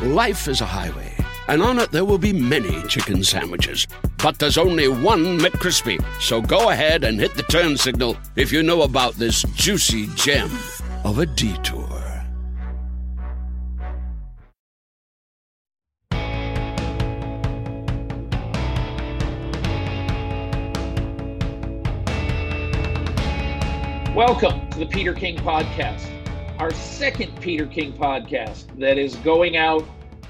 Life is a highway, and on it there will be many chicken sandwiches. But there's only one McCrispy. So go ahead and hit the turn signal if you know about this juicy gem of a detour. Welcome to the Peter King Podcast, our second Peter King podcast that is going out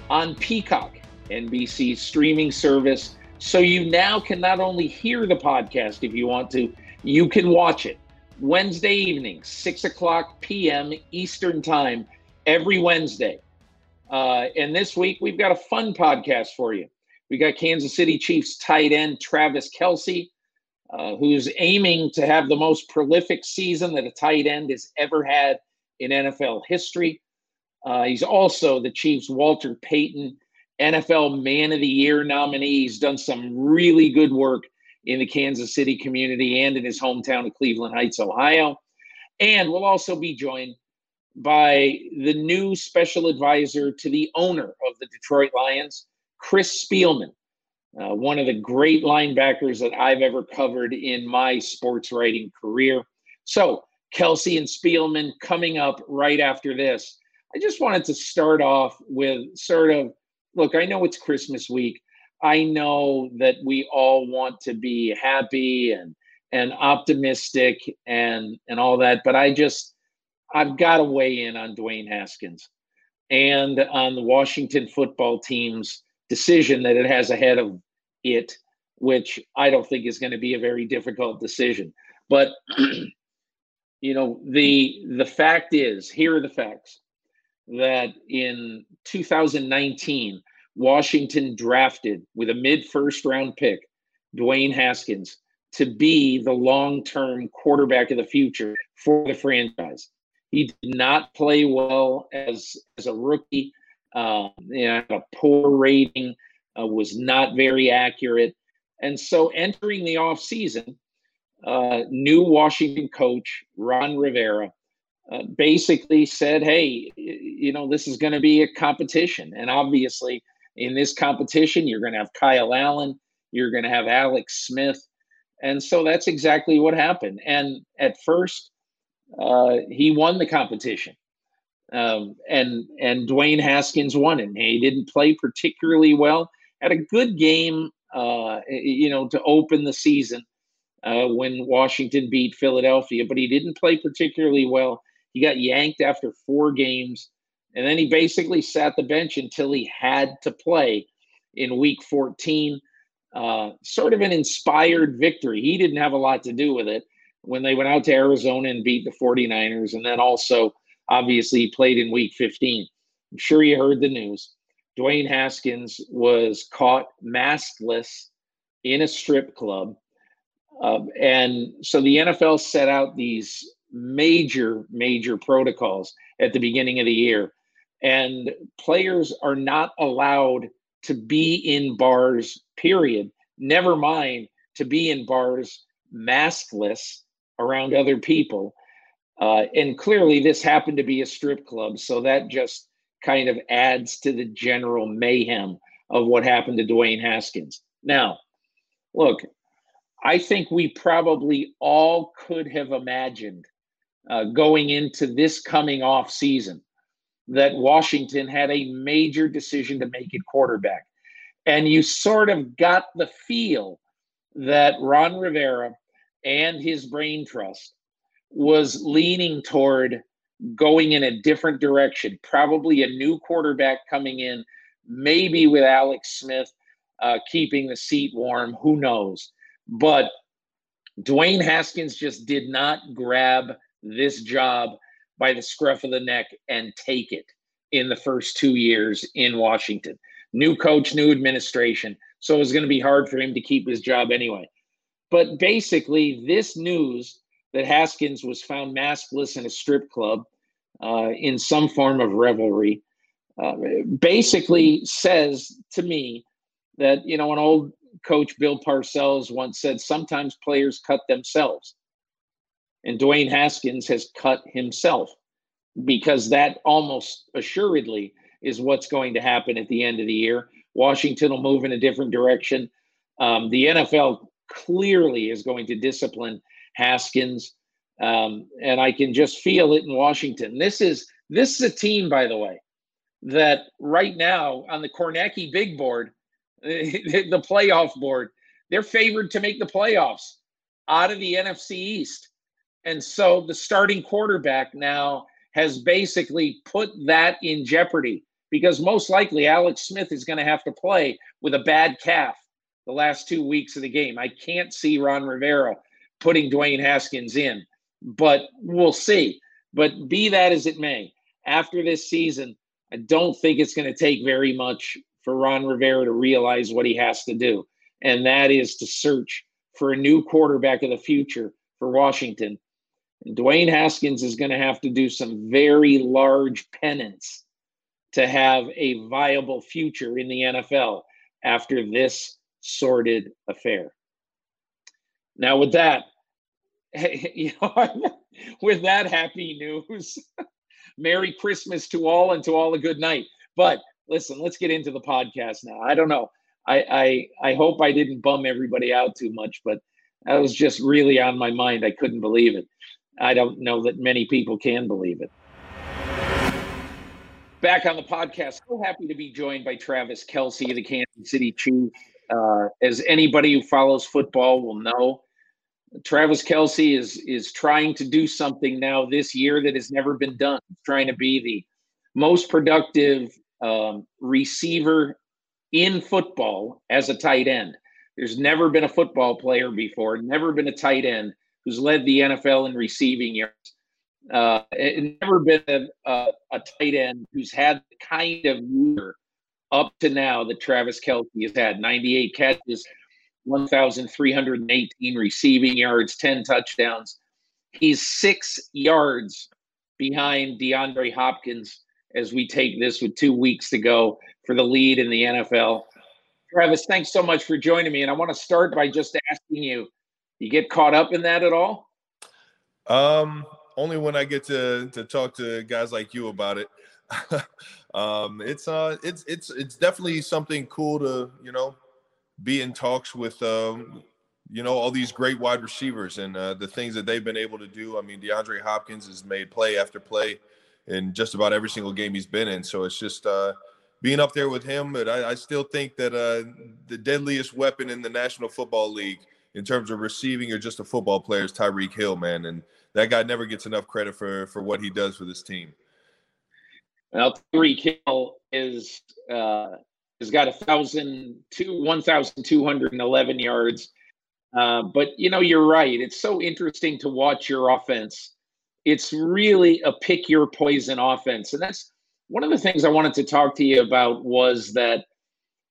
on Peacock, NBC's streaming service. So you now can not only hear the podcast if you want to, you can watch it Wednesday evening, 6 o'clock p.m. Eastern Time, every Wednesday. Uh, and this week, we've got a fun podcast for you. We got Kansas City Chiefs tight end Travis Kelce, uh, who's aiming to have the most prolific season that a tight end has ever had in NFL history. Uh, he's also the Chiefs' Walter Payton NFL Man of the Year nominee. He's done some really good work in the Kansas City community and in his hometown of Cleveland Heights, Ohio. And we'll also be joined by the new special advisor to the owner of the Detroit Lions, Chris Spielman uh, one of the great linebackers that I've ever covered in my sports writing career. So, Kelce and Spielman coming up right after this. I just wanted to start off with sort of look, I know it's Christmas week. I know that we all want to be happy and and optimistic and and all that, but I just I've got to weigh in on Dwayne Haskins and on the Washington football team's decision that it has ahead of it, which I don't think is going to be a very difficult decision. But you know, the the fact is, here are the facts that in 2019, Washington drafted with a mid first round pick, Dwayne Haskins, to be the long term quarterback of the future for the franchise. He did not play well as as a rookie. Uh, you know, a poor rating, uh, was not very accurate. And so entering the offseason, uh, new Washington coach, Ron Rivera, uh, basically said, hey, you know, this is going to be a competition. And obviously, in this competition, you're going to have Kyle Allen, you're going to have Alex Smith. And so that's exactly what happened. And at first, uh, he won the competition. Um, and and Dwayne Haskins won it. He didn't play particularly well. Had a good game, uh, you know, to open the season uh, when Washington beat Philadelphia, but he didn't play particularly well. He got yanked after four games, and then he basically sat the bench until he had to play in Week 14. Uh, sort of an inspired victory. He didn't have a lot to do with it when they went out to Arizona and beat the 49ers. And then also, obviously, he played in week 15. I'm sure you heard the news. Dwayne Haskins was caught maskless in a strip club. Um, and so the NFL set out these major, major protocols at the beginning of the year. And players are not allowed to be in bars, period. Never mind to be in bars maskless around other people. Uh, and clearly, this happened to be a strip club. So that just kind of adds to the general mayhem of what happened to Dwayne Haskins. Now, look, I think we probably all could have imagined uh, going into this coming off season that Washington had a major decision to make at quarterback. And you sort of got the feel that Ron Rivera and his brain trust was leaning toward going in a different direction. Probably a new quarterback coming in, maybe with Alex Smith uh, keeping the seat warm. Who knows? But Dwayne Haskins just did not grab this job by the scruff of the neck and take it. in the first two years in Washington. New coach, new administration. So it was going to be hard for him to keep his job anyway. But basically, this news that Haskins was found maskless in a strip club uh, in some form of revelry uh, basically says to me that, you know, an old coach, Bill Parcells, once said sometimes players cut themselves. And Dwayne Haskins has cut himself because that almost assuredly is what's going to happen at the end of the year. Washington will move in a different direction. Um, the NFL clearly is going to discipline Haskins, um, and I can just feel it in Washington. This is this is a team, by the way, that right now on the Kornacki big board, the playoff board, they're favored to make the playoffs out of the NFC East. And so the starting quarterback now has basically put that in jeopardy because most likely Alex Smith is going to have to play with a bad calf the last two weeks of the game. I can't see Ron Rivera putting Dwayne Haskins in, but we'll see. But be that as it may, after this season, I don't think it's going to take very much for Ron Rivera to realize what he has to do, and that is to search for a new quarterback of the future for Washington. And Dwayne Haskins is going to have to do some very large penance to have a viable future in the NFL after this sordid affair. Now, with that, you know, with that happy news, Merry Christmas to all and to all a good night. But listen, let's get into the podcast now. I don't know. I, I I hope I didn't bum everybody out too much, but that was just really on my mind. I couldn't believe it. I don't know that many people can believe it. Back on the podcast, so happy to be joined by Travis Kelce, the Kansas City Chief. Uh, as anybody who follows football will know, Travis Kelce is is trying to do something now this year that has never been done. Trying to be the most productive um, receiver in football as a tight end. There's never been a football player before, never been a tight end who's led the NFL in receiving yards. Uh, never been a, a, a, tight end who's had the kind of year up to now that Travis Kelce has had 98 catches, 1,318 receiving yards, 10 touchdowns. He's six yards behind DeAndre Hopkins as we take this with two weeks to go for the lead in the NFL. Travis, thanks so much for joining me. And I want to start by just asking you, you get caught up in that at all? Um, only when I get to to talk to guys like you about it. um, it's uh, it's it's it's definitely something cool to you know be in talks with um, you know all these great wide receivers and uh, the things that they've been able to do. I mean, DeAndre Hopkins has made play after play in just about every single game he's been in. So it's just uh, being up there with him. But I, I still think that uh, the deadliest weapon in the National Football League in terms of receiving or just a football player is Tyreek Hill, man. And that guy never gets enough credit for for what he does for this team. Well, Tyreek Hill is uh, has got a thousand two one thousand two hundred and eleven yards. Uh, but you know, you're right. It's so interesting to watch your offense. It's really a pick your poison offense, and that's one of the things I wanted to talk to you about was that,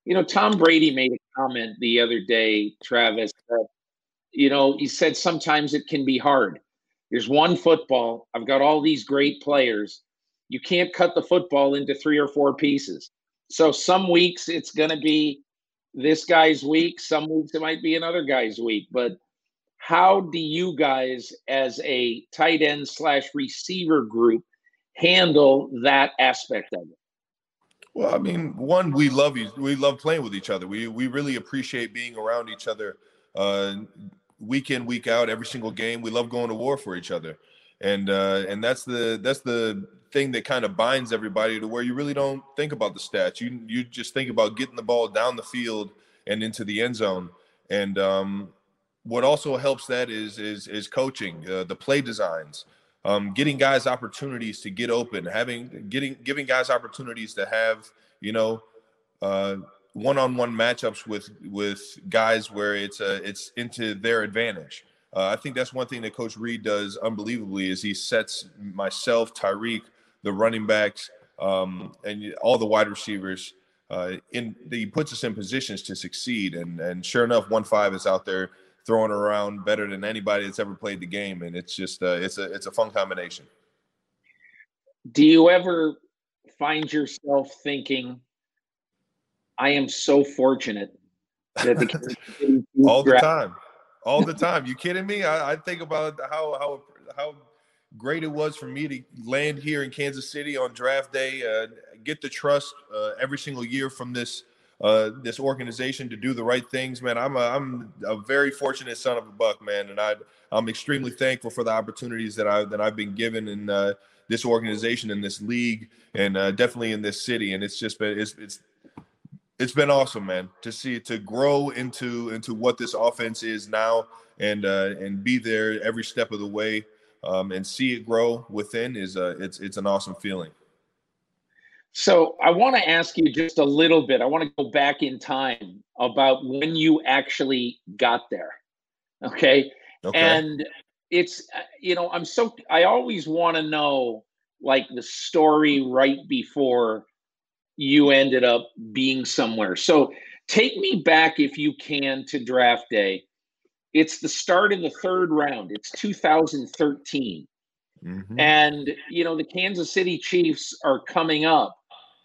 you know, Tom Brady made a comment the other day, Travis, that, you know, he said sometimes it can be hard. There's one football. I've got all these great players. You can't cut the football into three or four pieces. So some weeks it's going to be this guy's week. Some weeks it might be another guy's week. But how do you guys, as a tight end slash receiver group, handle that aspect of it? Well, I mean, one, we love you. We love playing with each other. We we really appreciate being around each other, uh, week in, week out, every single game. We love going to war for each other, and uh, and that's the that's the thing that kind of binds everybody to where you really don't think about the stats. You you just think about getting the ball down the field and into the end zone. And um, what also helps that is is is coaching, uh, the play designs um, getting guys opportunities to get open, having getting giving guys opportunities to have you know uh, one-on-one matchups with with guys where it's a it's into their advantage. Uh, I think that's one thing that Coach Reid does unbelievably is he sets myself, Tyreek, the running backs, um, and all the wide receivers. Uh, in he puts us in positions to succeed, and and sure enough, one five is out there throwing around better than anybody that's ever played the game, and it's just uh, it's a it's a fun combination. Do you ever find yourself thinking, "I am so fortunate that the all the time, all the time"? You kidding me? I, I think about how how how great it was for me to land here in Kansas City on draft day, uh, get the trust uh, every single year from this uh, this organization to do the right things, man. I'm a, I'm a very fortunate son of a buck, man, and I I'm extremely thankful for the opportunities that I that I've been given in uh, this organization, in this league, and uh, definitely in this city. And it's just been it's it's it's been awesome, man, to see to grow into into what this offense is now, and uh, and be there every step of the way, um, and see it grow within is uh, it's it's an awesome feeling. So I want to ask you just a little bit. I want to go back in time about when you actually got there. Okay. okay. And it's, you know, I'm so, I always want to know like the story right before you ended up being somewhere. So take me back, if you can, to draft day. It's the start of the third round, it's 2013. Mm-hmm. And, you know, the Kansas City Chiefs are coming up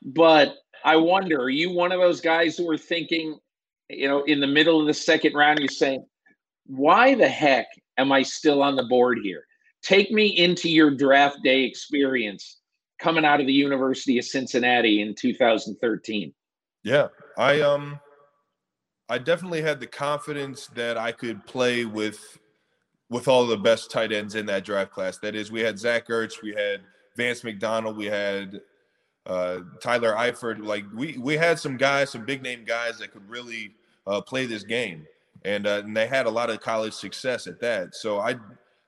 but I wonder, are you one of those guys who are thinking, you know, in the middle of the second round, you're saying, why the heck am I still on the board here? Take me into your draft day experience coming out of the University of Cincinnati in 2013. Yeah, I um I definitely had the confidence that I could play with with all the best tight ends in that draft class. That is, we had Zach Ertz, we had Vance McDonald, we had uh, Tyler Eifert. Like we we had some guys, some big name guys that could really uh, play this game, and uh, and they had a lot of college success at that. So I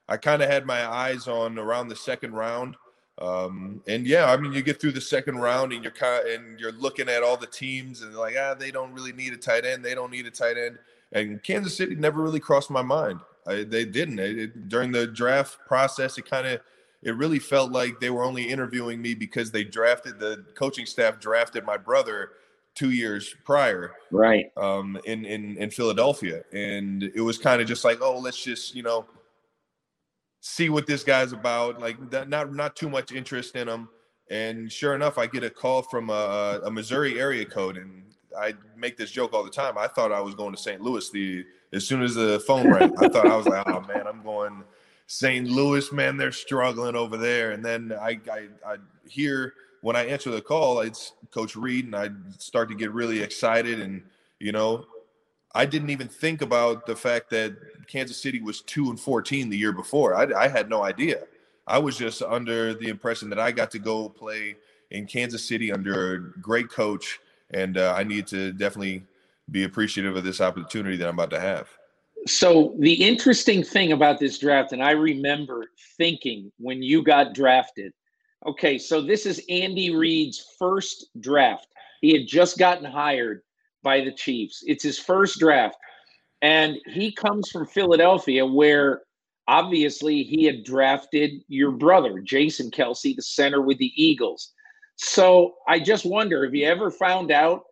I kind of had my eyes on around the second round. Um, and yeah, I mean, you get through the second round and you're kind and you're looking at all the teams and like, ah, they don't really need a tight end. They don't need a tight end. And Kansas City never really crossed my mind. I, they didn't. It, it, during the draft process, it kind of it really felt like they were only interviewing me because they drafted the coaching staff drafted my brother two years prior, right? Um, in in in Philadelphia, and it was kind of just like, oh, let's just you know see what this guy's about. Like not not too much interest in him. And sure enough, I get a call from a, a Missouri area code, and I make this joke all the time. I thought I was going to St. Louis. The as soon as the phone rang, I thought I was like, oh man, I'm going St. Louis, man, they're struggling over there. And then I, I, I hear when I answer the call, it's Coach Reid, and I start to get really excited. And you know, I didn't even think about the fact that Kansas City was two and fourteen the year before. I, I had no idea. I was just under the impression that I got to go play in Kansas City under a great coach, and uh, I need to definitely be appreciative of this opportunity that I'm about to have. So the interesting thing about this draft, and I remember thinking when you got drafted, okay, so this is Andy Reid's first draft. He had just gotten hired by the Chiefs. It's his first draft. And he comes from Philadelphia, where obviously he had drafted your brother, Jason Kelce, the center with the Eagles. So I just wonder if you ever found out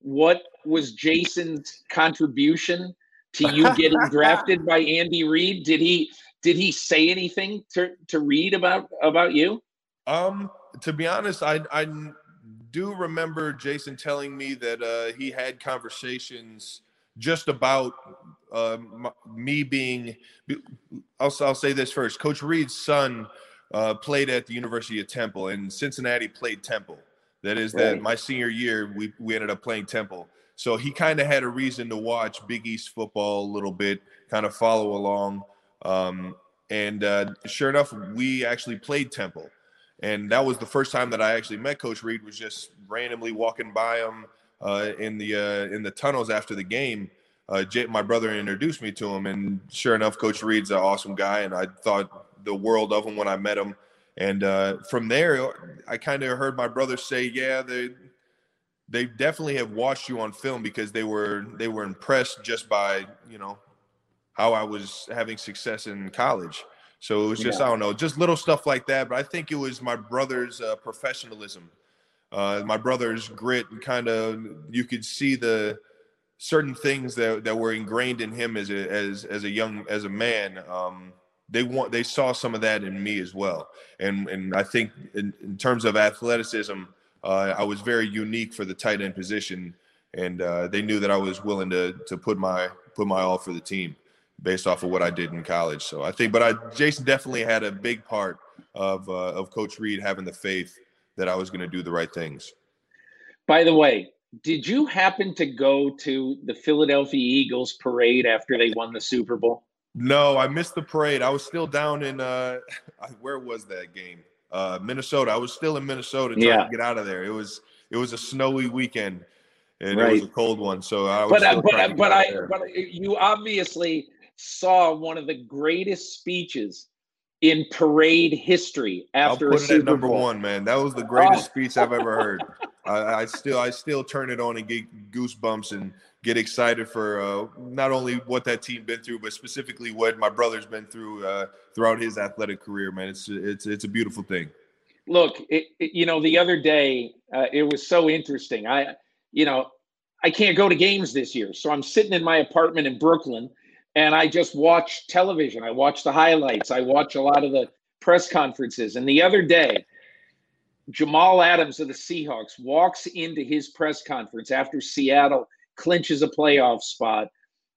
what was Jason's contribution to you getting drafted by Andy Reid? Did he did he say anything to to Reid about about you? Um, to be honest, I I do remember Jason telling me that uh, he had conversations just about uh, me being. I'll I'll say this first. Coach Reid's son uh, played at the University of Temple, and Cincinnati played Temple. That is right. that my senior year, we we ended up playing Temple. So he kind of had a reason to watch Big East football a little bit, kind of follow along. Um, and uh, sure enough, we actually played Temple. And that was the first time that I actually met Coach Reid. Was just randomly walking by him uh, in the uh, in the tunnels after the game. Uh, Jay, my brother introduced me to him, and sure enough, Coach Reid's an awesome guy, and I thought the world of him when I met him. And uh, from there, I kind of heard my brother say, "Yeah, the they definitely have watched you on film because they were they were impressed just by you know how I was having success in college. So it was just yeah. I don't know, just little stuff like that. But I think it was my brother's uh, professionalism uh, my brother's grit and kind of you could see the certain things that, that were ingrained in him as a as as a young as a man. Um, they want they saw some of that in me as well, and and I think in, in terms of athleticism, uh, I was very unique for the tight end position, and uh, they knew that I was willing to to put my put my all for the team based off of what I did in college. So I think, but I Jason definitely had a big part of uh, of Coach Reid having the faith that I was going to do the right things. By the way, did you happen to go to the Philadelphia Eagles parade after they won the Super Bowl? No, I missed the parade. I was still down in uh where was that game? Uh Minnesota. I was still in Minnesota trying yeah. to get out of there. It was it was a snowy weekend and right. it was a cold one. So I was But uh, but but I but you obviously saw one of the greatest speeches in parade history after I'll put a Super it at number Bowl. one, man. That was the greatest oh. speech I've ever heard. I, I, still I still turn it on and get goosebumps and get excited for uh, not only what that team been through, but specifically what my brother's been through uh, throughout his athletic career. Man, it's it's it's a beautiful thing. Look, it, it, you know, the other day uh, it was so interesting. I, you know, I can't go to games this year, so I'm sitting in my apartment in Brooklyn and I just watch television. I watch the highlights. I watch a lot of the press conferences. And the other day, Jamal Adams of the Seahawks walks into his press conference after Seattle clinches a playoff spot.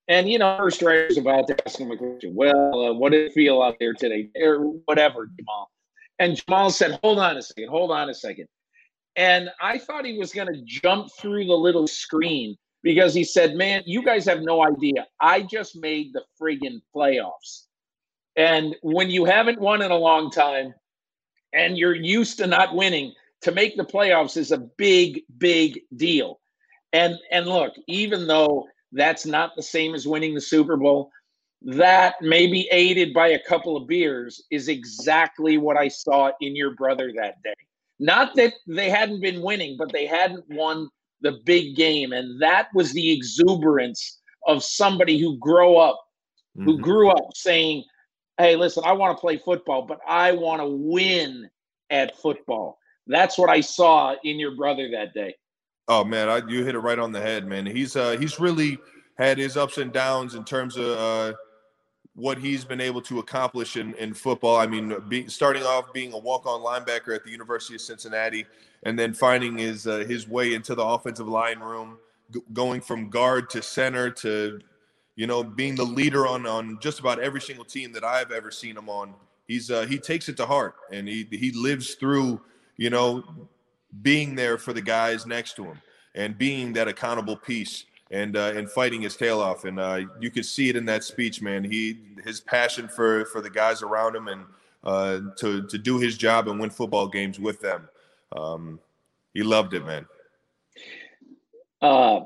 And, you know, first writer's about to ask him a question. Well, uh, what did it feel out there today? Or whatever, Jamal. And Jamal said, hold on a second, hold on a second. And I thought he was going to jump through the little screen because he said, Man, you guys have no idea. I just made the friggin' playoffs. And when you haven't won in a long time and you're used to not winning, to make the playoffs is a big, big deal. And and look, even though that's not the same as winning the Super Bowl, that maybe aided by a couple of beers is exactly what I saw in your brother that day. Not that they hadn't been winning, but they hadn't won the big game. And that was the exuberance of somebody who grew up, mm-hmm. who grew up saying, Hey, listen, I want to play football, but I want to win at football. That's what I saw in your brother that day. Oh man, I, you hit it right on the head, man. He's uh he's really had his ups and downs in terms of uh what he's been able to accomplish in, in football. I mean, be, starting off being a walk-on linebacker at the University of Cincinnati, and then finding his uh, his way into the offensive line room, g- going from guard to center to, you know, being the leader on on just about every single team that I've ever seen him on. He's uh, he takes it to heart, and he he lives through, you know, being there for the guys next to him and being that accountable piece and uh, and fighting his tail off. And uh, you could see it in that speech, man. He his passion for for the guys around him and uh, to to do his job and win football games with them. Um, he loved it, man. Uh,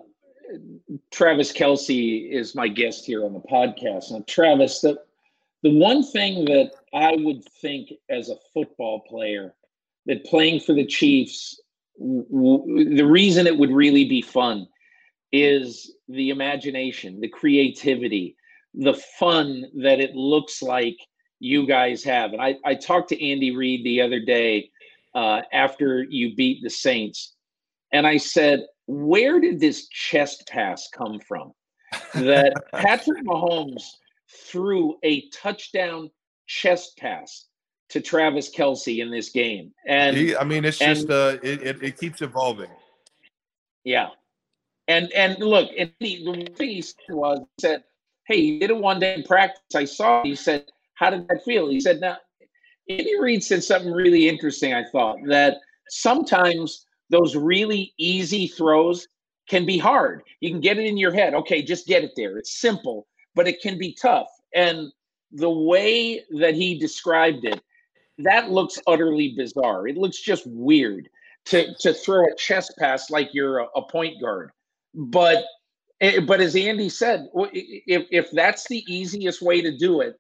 Travis Kelce is my guest here on the podcast. And Travis, the the one thing that I would think as a football player that playing for the Chiefs, w- w- the reason it would really be fun is the imagination, the creativity, the fun that it looks like you guys have. And I, I talked to Andy Reid the other day uh, after you beat the Saints, and I said, Where did this chest pass come from? That Patrick Mahomes threw a touchdown chest pass to Travis Kelce in this game. And he, I mean, it's and, just uh, it, it, it keeps evolving. Yeah, and and look, and he, the thing he said was he said, "Hey, he did it one day in practice. I saw." He said, "How did that feel?" He said, "Now." Andy Reid said something really interesting. I thought that sometimes those really easy throws can be hard. You can get it in your head. Okay, just get it there. It's simple, but it can be tough. And the way that he described it, that looks utterly bizarre. It looks just weird to to throw a chest pass like you're a, a point guard. But eh, but as Andy said, if if that's the easiest way to do it,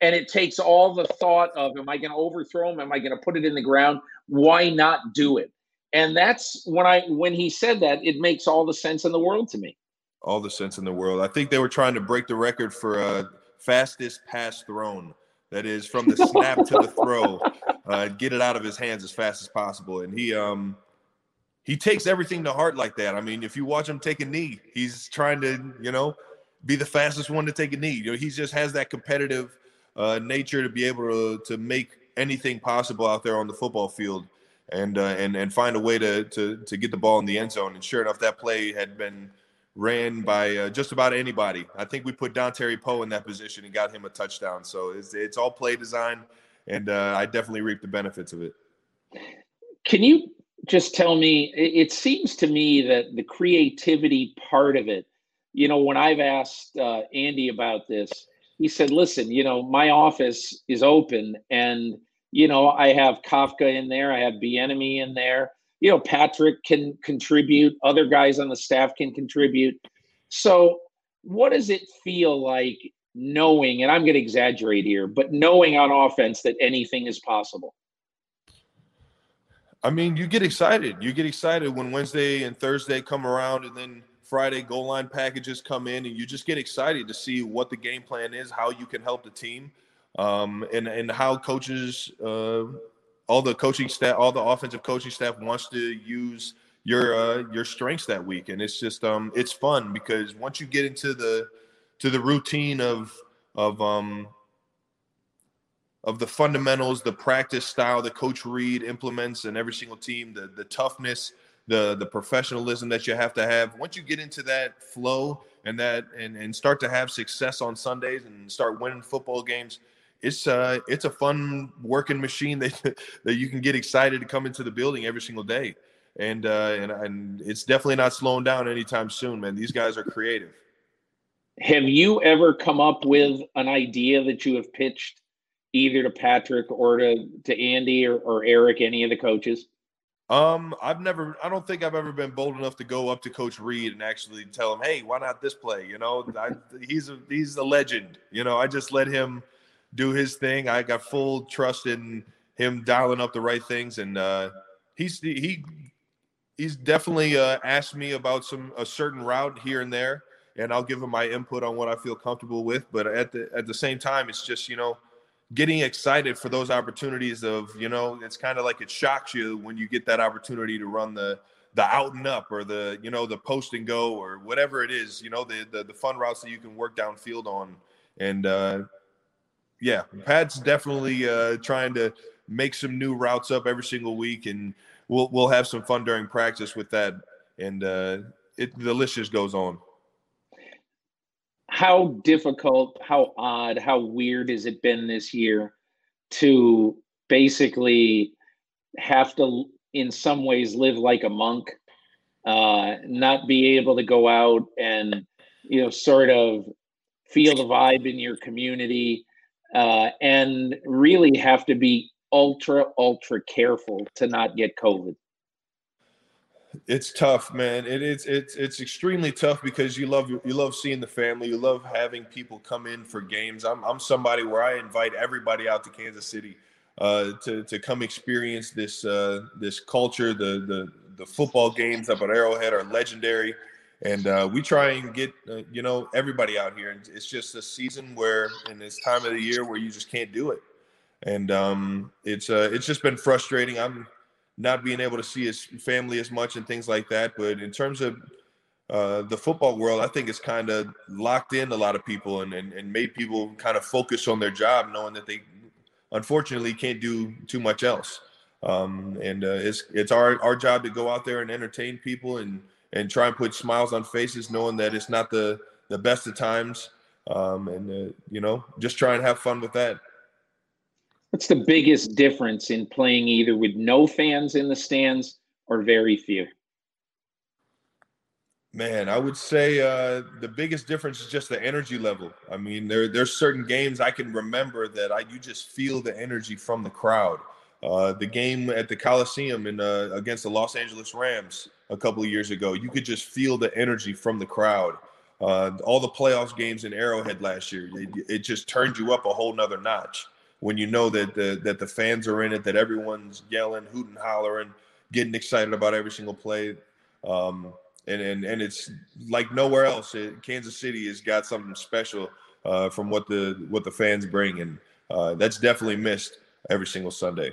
and it takes all the thought of am I going to overthrow him? Am I going to put it in the ground? Why not do it? And that's when I when he said that, it makes all the sense in the world to me. All the sense in the world. I think they were trying to break the record for uh, fastest pass thrown. That is from the snap to the throw, uh, get it out of his hands as fast as possible. And he um he takes everything to heart like that. I mean, if you watch him take a knee, he's trying to, you know, be the fastest one to take a knee. You know, he just has that competitive uh, nature to be able to to make anything possible out there on the football field, and uh, and and find a way to to to get the ball in the end zone. And sure enough, that play had been ran by uh, just about anybody. I think we put Dontari Poe in that position and got him a touchdown. So it's it's all play design, and uh, I definitely reap the benefits of it. Can you just tell me? It seems to me that the creativity part of it. You know, when I've asked uh, Andy about this, he said, "Listen, you know, my office is open, and you know, I have Kafka in there, I have Bieniemy in there." you know, Patrick can contribute, other guys on the staff can contribute. So, what does it feel like knowing, and I'm going to exaggerate here, but knowing on offense that anything is possible? I mean, you get excited. You get excited when Wednesday and Thursday come around, and then Friday goal line packages come in, and you just get excited to see what the game plan is, how you can help the team, um, and and how coaches uh, all the coaching staff, all the offensive coaching staff wants to use your uh, your strengths that week, and it's just um it's fun because once you get into the to the routine of of um of the fundamentals, the practice style that Coach Reid implements in every single team, the the toughness, the the professionalism that you have to have. Once you get into that flow and that and and start to have success on Sundays and start winning football games, it's uh it's a fun working machine that that you can get excited to come into the building every single day and uh and, and it's definitely not slowing down anytime soon man these guys are creative have you ever come up with an idea that you have pitched either to patrick or to to andy or, or eric any of the coaches um, I've never, I don't think I've ever been bold enough to go up to Coach Reid and actually tell him, "Hey, why not this play?" You know, I, he's a he's a legend. You know, I just let him do his thing. I got full trust in him dialing up the right things, and uh, he's he he's definitely uh, asked me about some a certain route here and there, and I'll give him my input on what I feel comfortable with. But at the at the same time, it's just you know getting excited for those opportunities of you know it's kind of like it shocks you when you get that opportunity to run the the out and up or the you know the post and go or whatever it is you know the the, the fun routes that you can work downfield on and uh yeah, Pat's definitely uh, trying to make some new routes up every single week, and we'll we'll have some fun during practice with that. And uh, it the list just goes on. How difficult, how odd, how weird has it been this year to basically have to, in some ways, live like a monk, uh, not be able to go out and you know sort of feel the vibe in your community uh, and really have to be ultra ultra careful to not get COVID. It's tough, man. It is it's it's extremely tough because you love you love seeing the family. You love having people come in for games. I'm I'm somebody where I invite everybody out to Kansas City uh, to to come experience this uh, this culture. The the the football games up at Arrowhead are legendary and uh, we try and get uh, you know everybody out here. And it's just a season where in this time of the year where you just can't do it. And um, it's uh, it's just been frustrating. I'm not being able to see his family as much and things like that. But in terms of uh, the football world i think it's kind of locked in a lot of people and, and, and made people kind of focus on their job knowing that they unfortunately can't do too much else. Um, and uh, it's it's our, our job to go out there and entertain people and and try and put smiles on faces, knowing that it's not the the best of times, um, and uh, you know, just try and have fun with that. What's the biggest difference in playing either with no fans in the stands or very few? Man, I would say uh, the biggest difference is just the energy level. I mean, there there's certain games I can remember that I you just feel the energy from the crowd. Uh, the game at the Coliseum in uh, against the Los Angeles Rams a couple of years ago, you could just feel the energy from the crowd. Uh, all the playoffs games in Arrowhead last year, it, it, just turned you up a whole nother notch when you know that the that the fans are in it, that everyone's yelling, hooting, hollering, getting excited about every single play. Um, and, and and it's like nowhere else. It, Kansas City has got something special uh, from what the what the fans bring, and uh, that's definitely missed every single Sunday.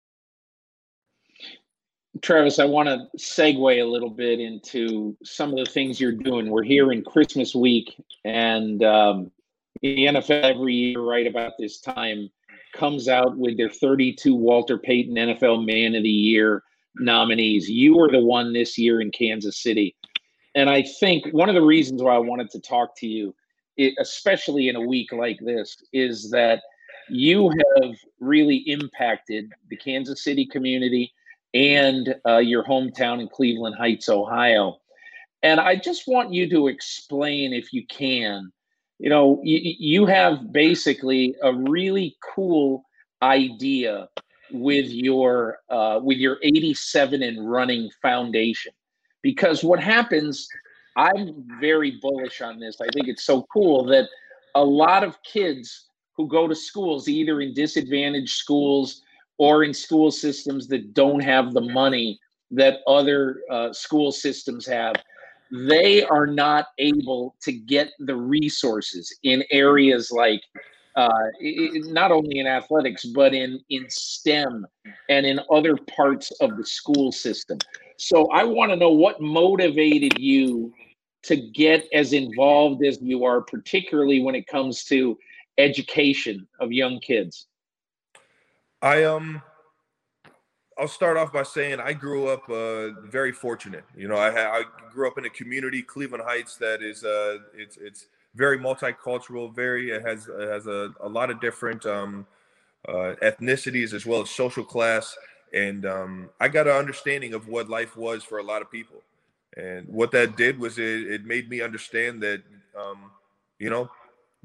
Travis, I want to segue a little bit into some of the things you're doing. We're here in Christmas week, and um, the NFL every year, right about this time, comes out with their 32 Walter Payton NFL Man of the Year nominees. You were the one this year in Kansas City. And I think one of the reasons why I wanted to talk to you, especially in a week like this, is that you have really impacted the Kansas City community and uh, your hometown in Cleveland Heights, Ohio. And I just want you to explain, if you can, you know, you, you have basically a really cool idea with your uh, with your 87 and running foundation because what happens i'm very bullish on this i think it's so cool that a lot of kids who go to schools either in disadvantaged schools or in school systems that don't have the money that other uh, school systems have, they are not able to get the resources in areas like uh, it, not only in athletics but in in STEM and in other parts of the school system. So I want to know what motivated you to get as involved as you are, particularly when it comes to education of young kids. I um I'll start off by saying I grew up uh, very fortunate. You know, I, I grew up in a community, Cleveland Heights, that is uh, it's it's very multicultural. Very it has it has a, a lot of different um, uh, ethnicities as well as social class, and um, I got an understanding of what life was for a lot of people. And what that did was it, it made me understand that um, you know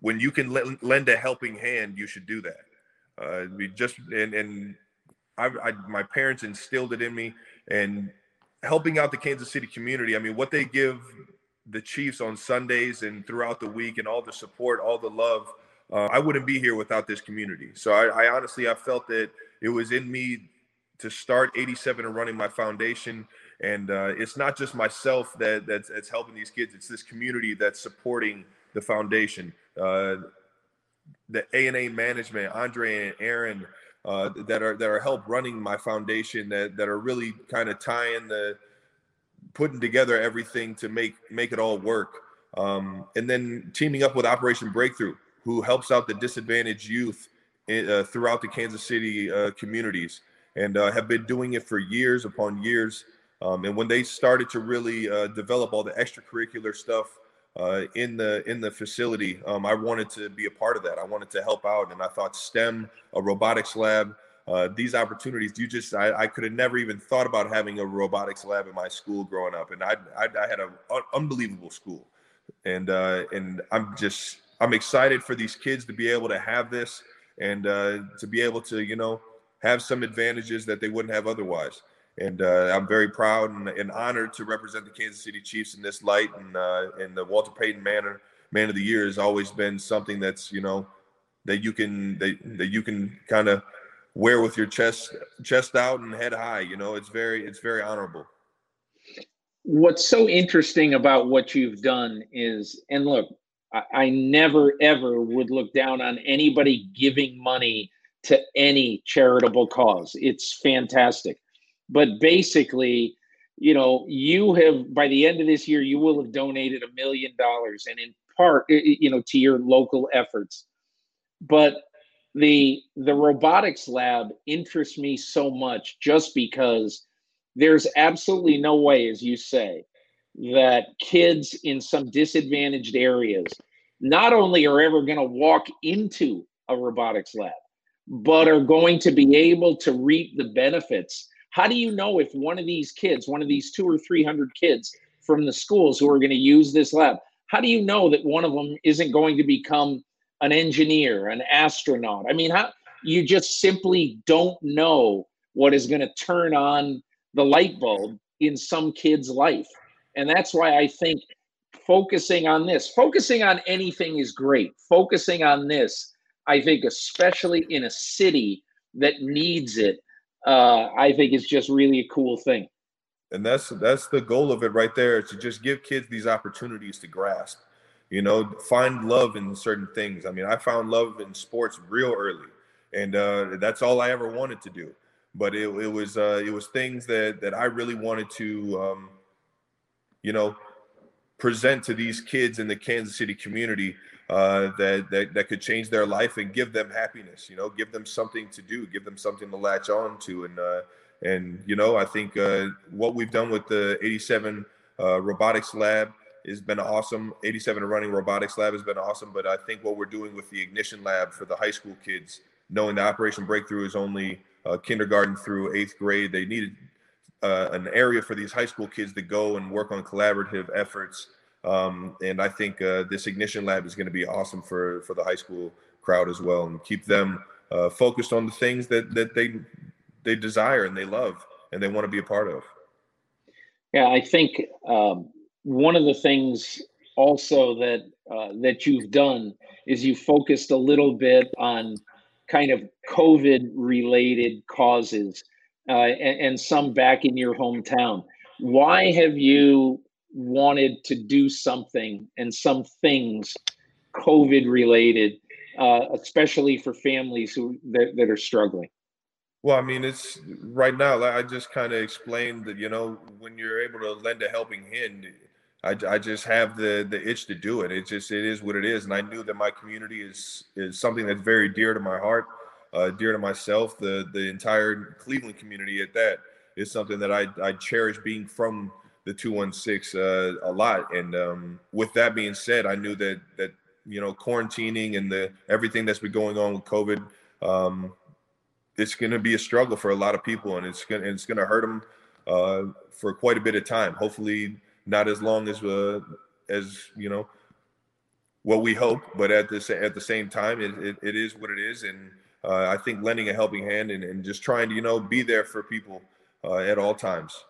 when you can lend a helping hand, you should do that. Uh, we just and and I, I my parents instilled it in me, and helping out the Kansas City community. I mean, what they give the Chiefs on Sundays and throughout the week, and all the support, all the love. Uh, I wouldn't be here without this community. So I, I honestly, I felt that it was in me to start 87 and running my foundation. And uh, it's not just myself that that's, that's helping these kids; it's this community that's supporting the foundation. Uh, the A and A management, Andre and Aaron, uh, that are that are help running my foundation, that that are really kind of tying the putting together everything to make make it all work. Um, and then teaming up with Operation Breakthrough, who helps out the disadvantaged youth in, uh, throughout the Kansas City uh, communities, and uh, have been doing it for years upon years. Um, and when they started to really uh, develop all the extracurricular stuff uh, in the in the facility. Um, I wanted to be a part of that. I wanted to help out, and I thought STEM, a robotics lab, uh, these opportunities. You just I, I could have never even thought about having a robotics lab in my school growing up, and I I, I had an unbelievable school, and uh, and I'm just I'm excited for these kids to be able to have this and uh, to be able to you know have some advantages that they wouldn't have otherwise and uh, I'm very proud and, and, honored to represent the Kansas City Chiefs in this light. And uh, and the Walter Payton Manor Man of the Year has always been something that's you know that you can that, that you can kind of wear with your chest chest out and head high. You know, it's very it's very honorable. What's so interesting about what you've done is, and look, I, I never ever would look down on anybody giving money to any charitable cause. It's fantastic. But basically, you know, you have by the end of this year, you will have donated a million dollars, and in part, you know, to your local efforts. But the the robotics lab interests me so much just because there's absolutely no way, as you say, that kids in some disadvantaged areas not only are ever going to walk into a robotics lab, but are going to be able to reap the benefits. How do you know if one of these kids, one of these two or 300 kids from the schools who are going to use this lab, how do you know that one of them isn't going to become an engineer, an astronaut? I mean, how you just simply don't know what is going to turn on the light bulb in some kid's life. And that's why I think focusing on this, focusing on anything is great. Focusing on this, I think, especially in a city that needs it, uh, I think is just really a cool thing. And that's that's the goal of it right there to just give kids these opportunities to grasp. You know, find love in certain things. I mean, I found love in sports real early, and uh, that's all I ever wanted to do but it, it was uh, it was things that that I really wanted to um, you know present to these kids in the Kansas City community uh, that, that that could change their life and give them happiness. You know, give them something to do, give them something to latch on to, and uh, and you know, I think uh, what we've done with the 87 uh, robotics lab has been awesome. 87 running robotics lab has been awesome, but I think what we're doing with the ignition lab for the high school kids, knowing the Operation Breakthrough is only uh, kindergarten through eighth grade. They needed uh, an area for these high school kids to go and work on collaborative efforts. Um, and I think uh, this Ignition Lab is going to be awesome for for the high school crowd as well, and keep them uh, focused on the things that that they they desire and they love and they want to be a part of. Yeah, I think um, one of the things also that uh, that you've done is you focused a little bit on kind of COVID related causes uh, and, and some back in your hometown. Why have you wanted to do something and some things COVID related, uh, especially for families who that, that are struggling? Well, I mean, it's right now. I just kind of explained that you know when you're able to lend a helping hand, I, I just have the the itch to do it. It just it is what it is, and I knew that my community is is something that's very dear to my heart, uh, dear to myself. The the entire Cleveland community at that is something that I I cherish being from the 216 uh, a lot. And um, with that being said, I knew that that you know quarantining and the everything that's been going on with COVID, um, it's going to be a struggle for a lot of people, and it's going it's going to hurt them uh, for quite a bit of time. Hopefully, not as long as uh, as you know what we hope, but at the at the same time, it, it, it is what it is, and uh, I think lending a helping hand and, and just trying to you know be there for people uh, at all times.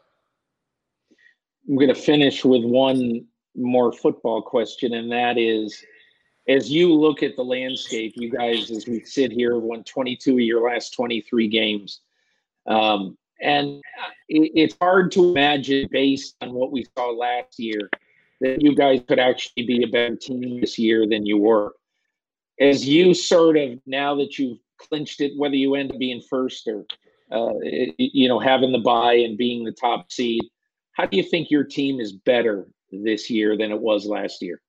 I'm going to finish with one more football question, and that is, as you look at the landscape, you guys, as we sit here, won 22 of your last 23 games. Um, and it's hard to imagine, based on what we saw last year, that you guys could actually be a better team this year than you were. As you sort of, now that you've clinched it, whether you end up being first or, uh, you know, having the bye and being the top seed, how do you think your team is better this year than it was last year?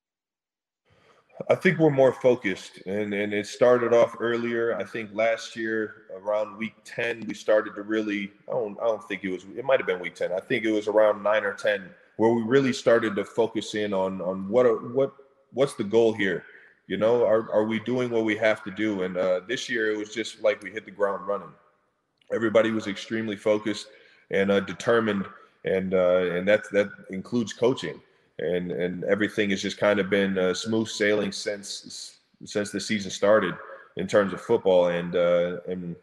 I think we're more focused, and and it started off earlier. I think last year around week ten, we started to really. I don't. I don't think it was. It might have been week ten. I think it was around nine or ten where we really started to focus in on on what what what's the goal here. You know, are are we doing what we have to do? And uh, this year it was just like we hit the ground running. Everybody was extremely focused and uh, determined, and uh, and that's that includes coaching and and everything has just kind of been uh, smooth sailing since since the season started in terms of football, and uh, and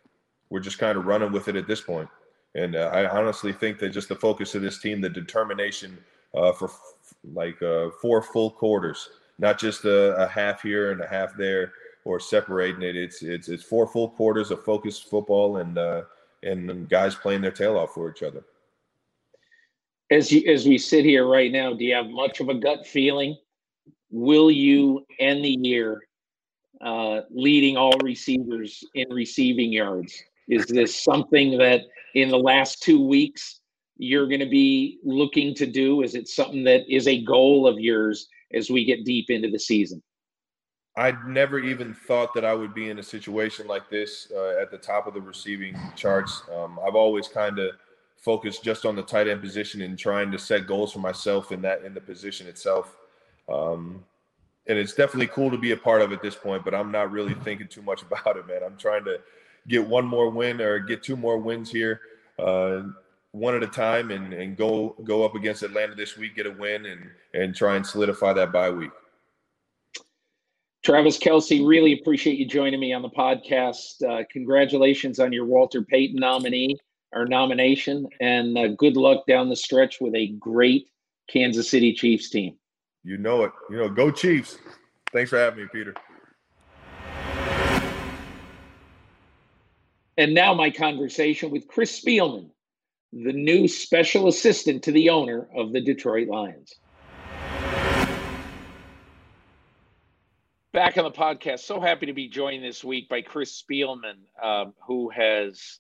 we're just kind of running with it at this point. And uh, I honestly think that just the focus of this team, the determination uh, for f- like uh, four full quarters, not just a, a, half here and a half there, or separating it. It's it's it's four full quarters of focused football and uh, and guys playing their tail off for each other as you as we sit here right now, do you have much of a gut feeling? Will you end the year uh, leading all receivers in receiving yards. Is this something that in the last two weeks you're going to be looking to do? Is it something that is a goal of yours as we get deep into the season? I never even thought that I would be in a situation like this uh, at the top of the receiving charts. Um, I've always kind of focused just on the tight end position and trying to set goals for myself in that in the position itself. Um, and it's definitely cool to be a part of at this point, but I'm not really thinking too much about it, man. I'm trying to get one more win or get two more wins here, uh, one at a time, and and go go up against Atlanta this week, get a win, and and try and solidify that bye week. Travis Kelce, really appreciate you joining me on the podcast. Uh, congratulations on your Walter Payton nominee or nomination, and uh, good luck down the stretch with a great Kansas City Chiefs team. You know it. You know, go Chiefs. Thanks for having me, Peter. And now my conversation with Chris Spielman, the new special assistant to the owner of the Detroit Lions. back on the podcast. So happy to be joined this week by Chris Spielman, um, who has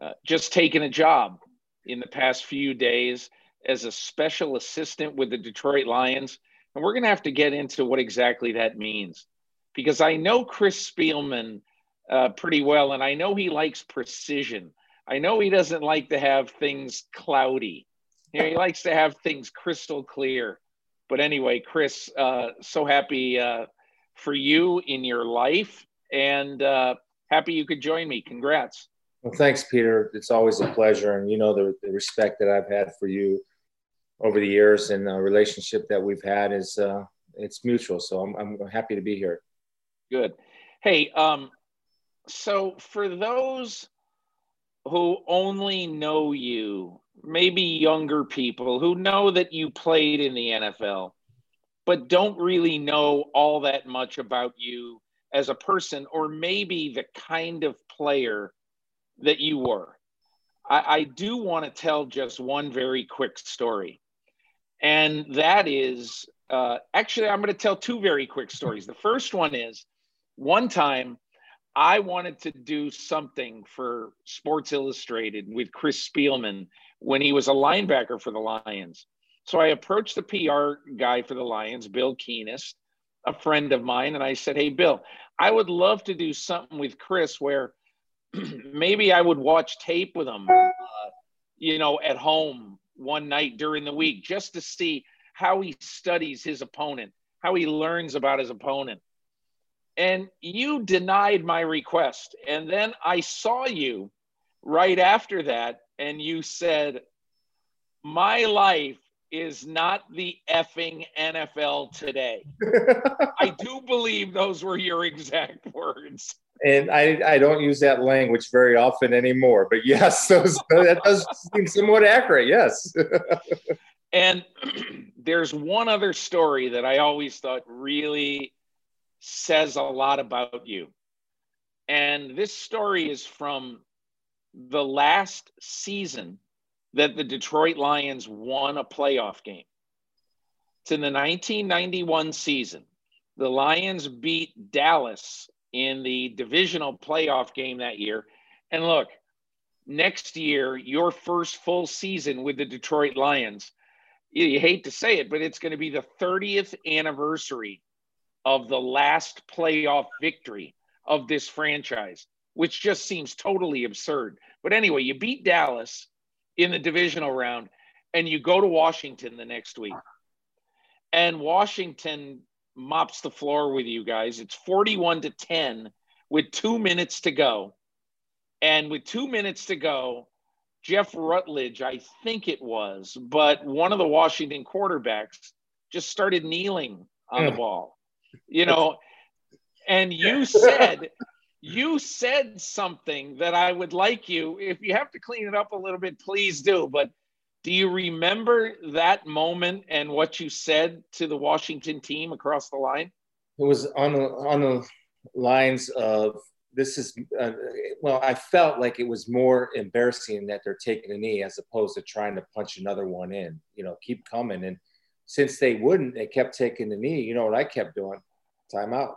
uh, just taken a job in the past few days as a special assistant with the Detroit Lions. And we're going to have to get into what exactly that means because I know Chris Spielman uh, pretty well, and I know he likes precision. I know he doesn't like to have things cloudy. You know, he likes to have things crystal clear. But anyway, Chris, uh, so happy uh, for you in your life. And uh, happy you could join me. Congrats. Well, thanks, Peter. It's always a pleasure. And you know the, the respect that I've had for you over the years and the relationship that we've had is uh, it's mutual. So I'm, I'm happy to be here. Good. Hey, um, so for those who only know you, maybe younger people who know that you played in the NFL, but don't really know all that much about you as a person or maybe the kind of player that you were. I, I do want to tell just one very quick story. And that is uh, actually, I'm going to tell two very quick stories. The first one is one time I wanted to do something for Sports Illustrated with Chris Spielman when he was a linebacker for the Lions. So I approached the PR guy for the Lions, Bill Keenist, a friend of mine, and I said, Hey, Bill, I would love to do something with Chris where maybe I would watch tape with him, uh, you know, at home one night during the week just to see how he studies his opponent, how he learns about his opponent. And you denied my request. And then I saw you right after that, and you said, My life is not the effing NFL today. I do believe those were your exact words. And I, I don't use that language very often anymore, but yes, those, that does seem somewhat accurate. Yes. and there's one other story that I always thought really says a lot about you. And this story is from the last season that the Detroit Lions won a playoff game. It's in the 1991 season. The Lions beat Dallas in the divisional playoff game that year. And look, next year, your first full season with the Detroit Lions, you hate to say it, but it's going to be the 30th anniversary of the last playoff victory of this franchise, which just seems totally absurd. But anyway, you beat Dallas in the divisional round, and you go to Washington the next week. And Washington mops the floor with you guys. It's 41 to 10 with two minutes to go. And with two minutes to go, Jeff Rutledge, I think it was, but one of the Washington quarterbacks just started kneeling on the hmm. ball, you know. And you said you said something that I would like you, if you have to clean it up a little bit, please do. But do you remember that moment and what you said to the Washington team across the line? It was on the, on the lines of this is, uh, well, I felt like it was more embarrassing that they're taking a knee as opposed to trying to punch another one in, you know, keep coming. And since they wouldn't, they kept taking the knee. You know what I kept doing? Timeout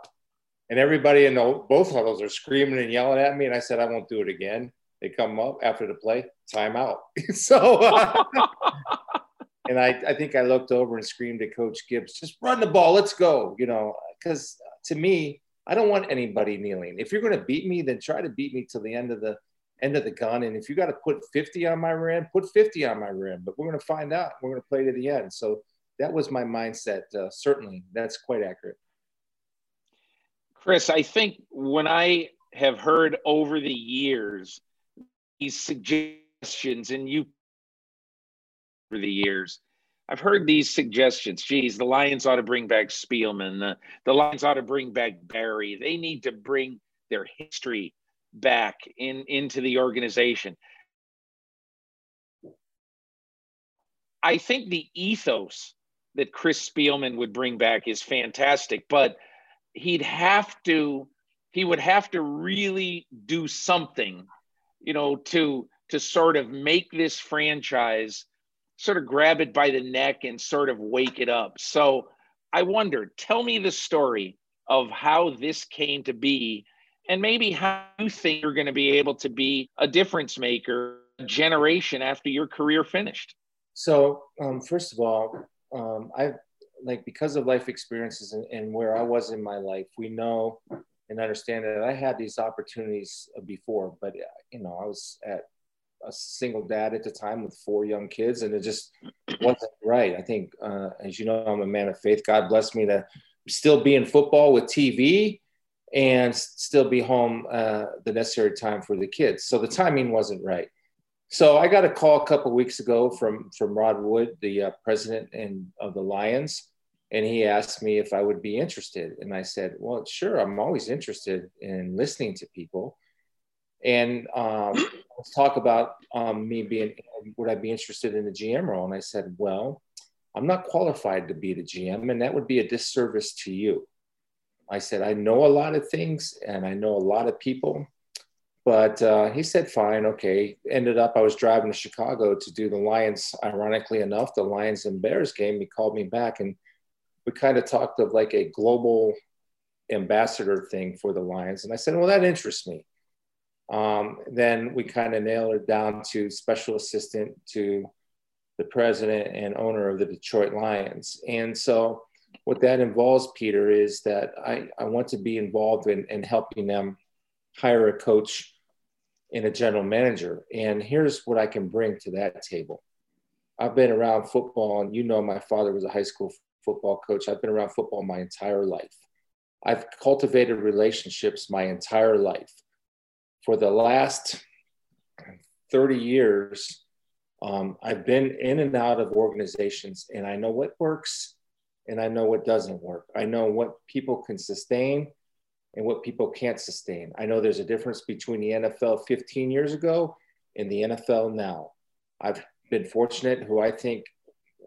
and everybody in the, both huddles are screaming and yelling at me. And I said, I won't do it again. They come up after the play, timeout. so, uh, and I, I think I looked over and screamed at Coach Gibbs, just run the ball, let's go. You know, because to me, I don't want anybody kneeling. If you're going to beat me, then try to beat me till the end of the end of the gun. And if you got to put 50 on my rim, put 50 on my rim. But we're going to find out. We're going to play to the end. So that was my mindset. Uh, certainly, that's quite accurate. Chris, I think when I have heard over the years these suggestions, and you over the years, I've heard these suggestions. Geez, the Lions ought to bring back Spielman. The, the Lions ought to bring back Barry. They need to bring their history back in into the organization. I think the ethos that Chris Spielman would bring back is fantastic, but he'd have to he would have to really do something, you know, to to sort of make this franchise sort of grab it by the neck and sort of wake it up. So I wonder, tell me the story of how this came to be and maybe how you think you're going to be able to be a difference maker a generation after your career finished. So, um, first of all, um, I like because of life experiences and, and, where I was in my life, we know and understand that I had these opportunities before, but you know, I was at a single dad at the time with four young kids, and it just wasn't right. I think, uh, as you know, I'm a man of faith. God bless me to still be in football with TV and still be home uh, the necessary time for the kids. So the timing wasn't right. So I got a call a couple weeks ago from from Rod Wood, the uh, president and of the Lions, and he asked me if I would be interested. And I said, "Well, sure. I'm always interested in listening to people." And um, let's talk about um, me being. Would I be interested in the GM role? And I said, "Well, I'm not qualified to be the GM, and that would be a disservice to you." I said, "I know a lot of things, and I know a lot of people." But uh, he said, fine, okay. Ended up, I was driving to Chicago to do the Lions, ironically enough, the Lions and Bears game. He called me back and we kind of talked of like a global ambassador thing for the Lions. And I said, well, that interests me. Um, then we kind of nailed it down to special assistant to the president and owner of the Detroit Lions. And so, what that involves, Peter, is that I, I want to be involved in, in helping them hire a coach and a general manager. And here's what I can bring to that table. I've been around football, and you know, my father was a high school football coach. I've been around football my entire life. I've cultivated relationships my entire life. For the last 30 years, um, I've been in and out of organizations, and I know what works and I know what doesn't work. I know what people can sustain and what people can't sustain. I know there's a difference between the NFL 15 years ago and the NFL now. I've been fortunate, who I think,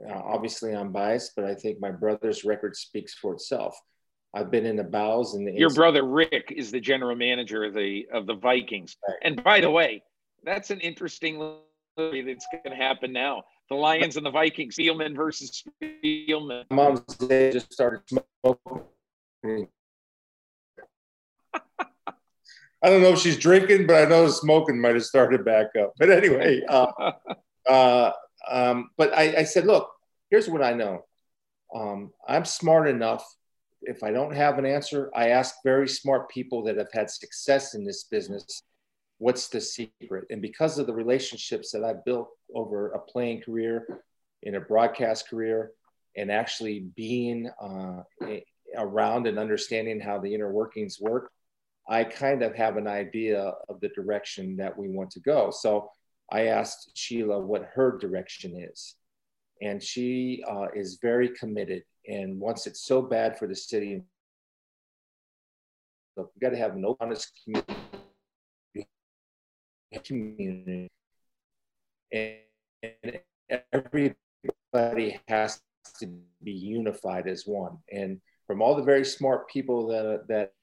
uh, obviously I'm biased, but I think my brother's record speaks for itself. I've been in the bowels and the your brother Rick is the general manager of the of the Vikings. Right. And by the way, that's an interesting that's going to happen now. The Lions and the Vikings, Spielman versus Spielman. Mom's just started smoking I don't know if she's drinking, but I know smoking might have started back up. But anyway, uh, uh, um, but I, I, said, look, here's what I know. Um, I'm smart enough. If I don't have an answer, I ask very smart people that have had success in this business, what's the secret? And because of the relationships that I've built over a playing career, in a broadcast career, and actually being uh, around and understanding how the inner workings work, I kind of have an idea of the direction that we want to go. So I asked Sheila what her direction is. And she uh, is very committed and wants it so bad for the city. So we got to have an honest community. And everybody has to be unified as one. And from all the very smart people that, that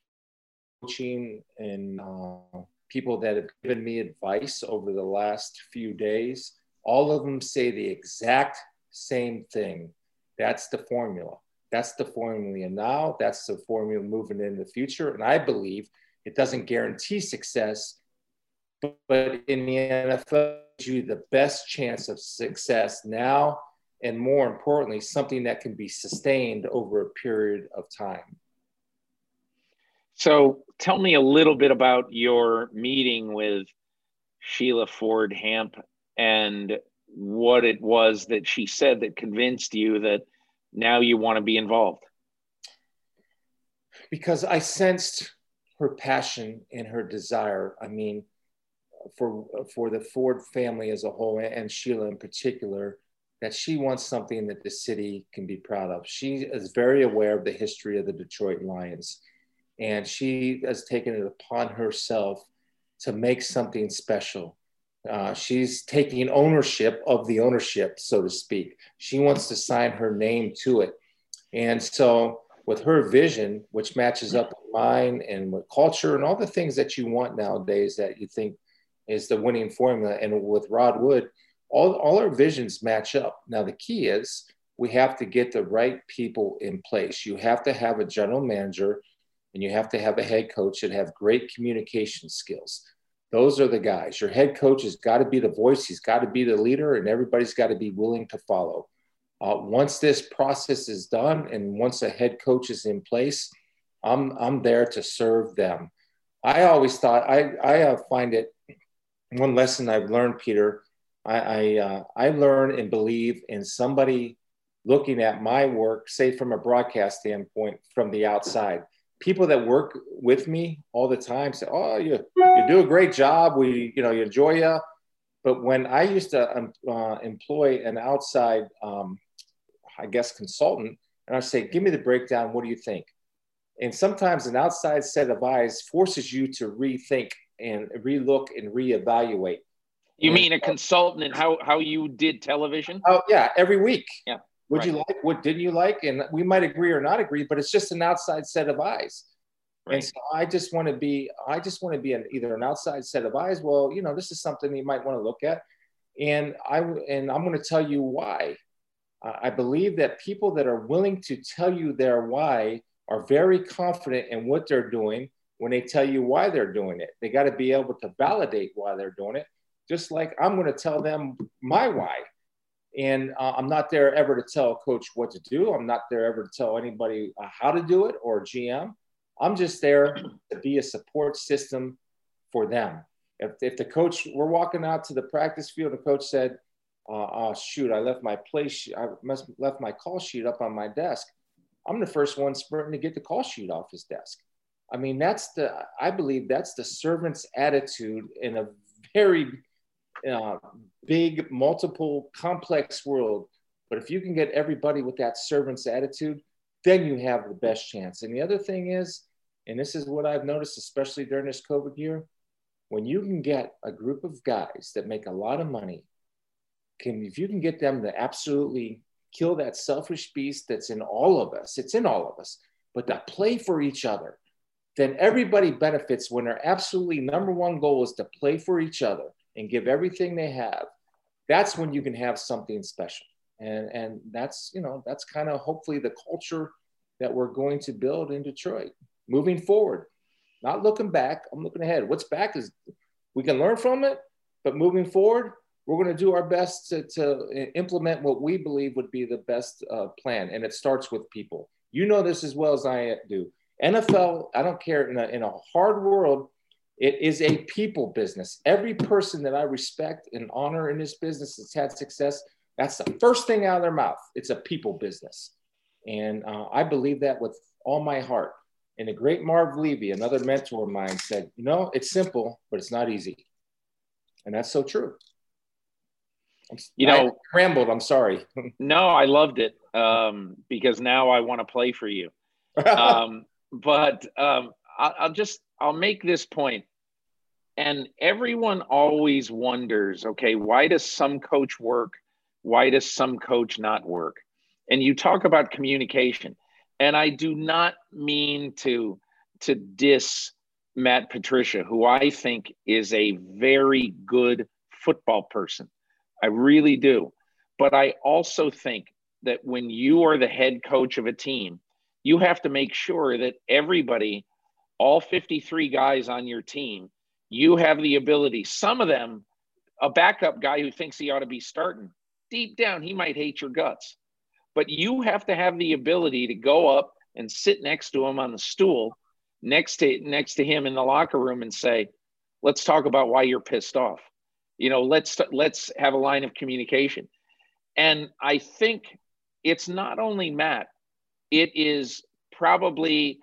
coaching and uh, people that have given me advice over the last few days, all of them say the exact same thing. That's the formula. That's the formula now. That's the formula moving in the future. And I believe it doesn't guarantee success, but in the NFL, you the best chance of success now, and more importantly, something that can be sustained over a period of time. So, tell me a little bit about your meeting with Sheila Ford Hamp and what it was that she said that convinced you that now you want to be involved? Because I sensed her passion and her desire. I mean, for for the Ford family as a whole and Sheila in particular, that she wants something that the city can be proud of. She is very aware of the history of the Detroit Lions, and she has taken it upon herself to make something special. Uh, she's taking ownership of the ownership, so to speak. She wants to sign her name to it. And so, with her vision, which matches up with mine and with culture and all the things that you want nowadays that you think is the winning formula, and with Rod Wood, all, all our visions match up. Now, the key is we have to get the right people in place. You have to have a general manager and you have to have a head coach that have great communication skills those are the guys. Your head coach has got to be the voice, he's got to be the leader, and everybody's got to be willing to follow. Uh, once this process is done and once a head coach is in place, I'm, I'm there to serve them. I always thought, I, I uh, find it one lesson I've learned, Peter. I, I, uh, I learn and believe in somebody looking at my work, say from a broadcast standpoint, from the outside people that work with me all the time say, "Oh, you you do a great job. We you know you enjoy you." But when I used to um, uh, employ an outside, um, I guess, consultant, and I say, "Give me the breakdown. What do you think?" And sometimes an outside set of eyes forces you to rethink and relook and reevaluate. You mean a consultant and how how you did television? Oh yeah, every week. Yeah. What right. you like? What didn't you like? And we might agree or not agree, but it's just an outside set of eyes. Right. And so I just want to be, I just want to be an, either an outside set of eyes. Well, you know, this is something you might want to look at, and I and I'm going to tell you why. I believe that people that are willing to tell you their why are very confident in what they're doing when they tell you why they're doing it. They got to be able to validate why they're doing it, just like I'm going to tell them my why. And uh, I'm not there ever to tell a coach what to do. I'm not there ever to tell anybody uh, how to do it or GM. I'm just there to be a support system for them. If, if the coach, we're walking out to the practice field, the coach said, uh, oh, shoot, I left my place, I must left my call sheet up on my desk. I'm the first one sprinting to get the call sheet off his desk. I mean, that's the, I believe that's the servant's attitude in a very uh, big, multiple, complex world. But if you can get everybody with that servant's attitude, then you have the best chance. And the other thing is, and this is what I've noticed, especially during this COVID year, when you can get a group of guys that make a lot of money, can if you can get them to absolutely kill that selfish beast that's in all of us, it's in all of us, but to play for each other, then everybody benefits when their absolutely number one goal is to play for each other and give everything they have, that's when you can have something special. And, and that's, you know, that's kind of hopefully the culture that we're going to build in Detroit moving forward. Not looking back, I'm looking ahead. What's back is we can learn from it, but moving forward, we're going to do our best to, to implement what we believe would be the best uh, plan. And it starts with people. You know this as well as I do. NFL, I don't care, in a, in a hard world, it is a people business. Every person that I respect and honor in this business that's had success, that's the first thing out of their mouth. It's a people business. And uh, I believe that with all my heart. And the great Marv Levy, another mentor of mine, said, You know, it's simple, but it's not easy. And that's so true. You know, I rambled. I'm sorry. no, I loved it um, because now I want to play for you. Um, but um, I'll just I'll make this point. And everyone always wonders, okay, why does some coach work? Why does some coach not work? And you talk about communication. And I do not mean to to diss Matt Patricia, who I think is a very good football person. I really do. But I also think that when you are the head coach of a team, you have to make sure that everybody, all 53 guys on your team, you have the ability. Some of them, a backup guy who thinks he ought to be starting, deep down, he might hate your guts. But you have to have the ability to go up and sit next to him on the stool next to next to him in the locker room and say, "Let's talk about why you're pissed off." You know, let's let's have a line of communication. And I think it's not only Matt, it is probably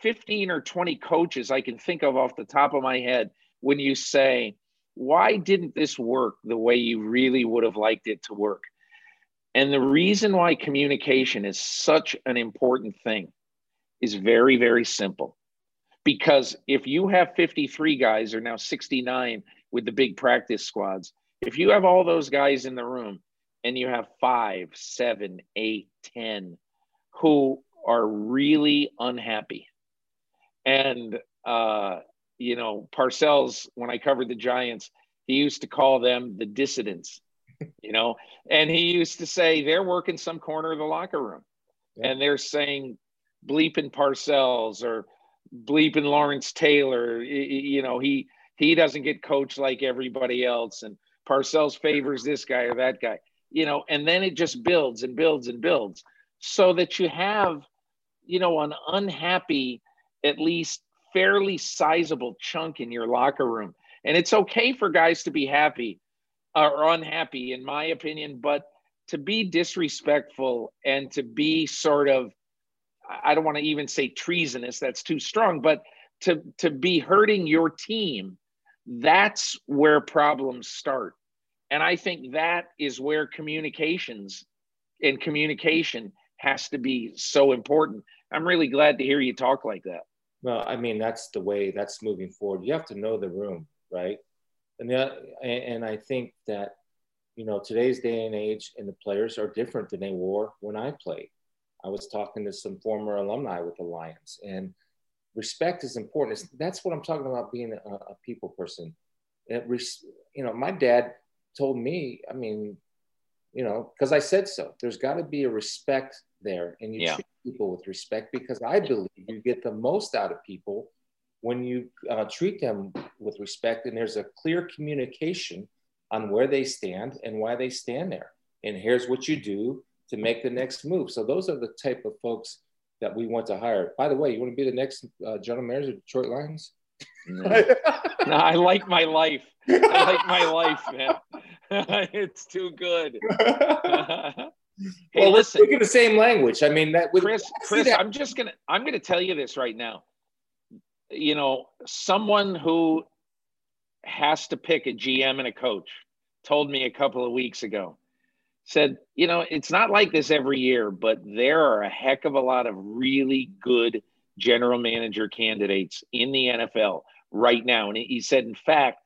15 or 20 coaches I can think of off the top of my head when you say, why didn't this work the way you really would have liked it to work? And the reason why communication is such an important thing is very, very simple. Because if you have 53 guys, or now 69 with the big practice squads, if you have all those guys in the room and you have five, seven, eight, ten who are really unhappy, and uh, you know, Parcells, when I covered the Giants, he used to call them the dissidents, you know, and he used to say they're working some corner of the locker room yeah. and they're saying bleeping Parcells or bleeping Lawrence Taylor. You know, he he doesn't get coached like everybody else, and Parcells favors this guy or that guy. You know, and then it just builds and builds and builds, so that you have, you know, an unhappy, at least fairly sizable chunk in your locker room. And it's okay for guys to be happy or unhappy, in my opinion, but to be disrespectful and to be sort of, I don't want to even say treasonous, that's too strong, but to, to be hurting your team, that's where problems start. And I think that is where communications and communication has to be so important. I'm really glad to hear you talk like that. Well, I mean, that's the way that's moving forward. You have to know the room, right? And, the, and I think that, you know, today's day and age and the players are different than they were when I played. I was talking to some former alumni with the Lions, and respect is important. that's what I'm talking about being a, a people person. It, you know, my dad told me, I mean, you know, because I said so. There's got to be a respect there, and you yeah. treat people with respect because I believe you get the most out of people when you uh, treat them with respect, and there's a clear communication on where they stand and why they stand there. And here's what you do to make the next move. So those are the type of folks that we want to hire. By the way, you want to be the next uh, general manager of Detroit Lions? No. no, I like my life. I like my life, man. it's too good. hey, well, we're speaking the same language. I mean, that with Chris. Chris, that. I'm just gonna I'm gonna tell you this right now. You know, someone who has to pick a GM and a coach told me a couple of weeks ago. Said, you know, it's not like this every year, but there are a heck of a lot of really good general manager candidates in the NFL right now. And he said, in fact,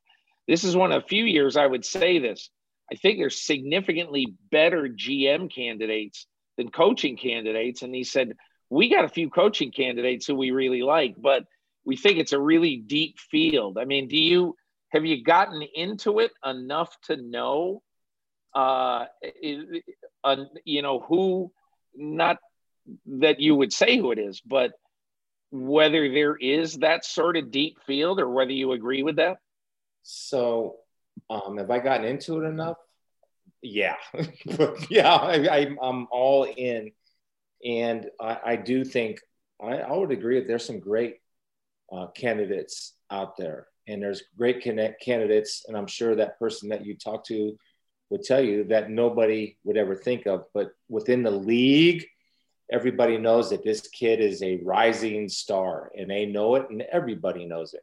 this is one of a few years I would say this. I think there's significantly better GM candidates than coaching candidates. And he said, We got a few coaching candidates who we really like, but we think it's a really deep field. I mean, do you have you gotten into it enough to know, uh, you know, who, not that you would say who it is, but whether there is that sort of deep field or whether you agree with that? So, um, have I gotten into it enough? Yeah, yeah, I, am all in, and I, I do think I, I, would agree that there's some great uh, candidates out there, and there's great connect candidates, and I'm sure that person that you talk to would tell you that nobody would ever think of, but within the league, everybody knows that this kid is a rising star, and they know it, and everybody knows it.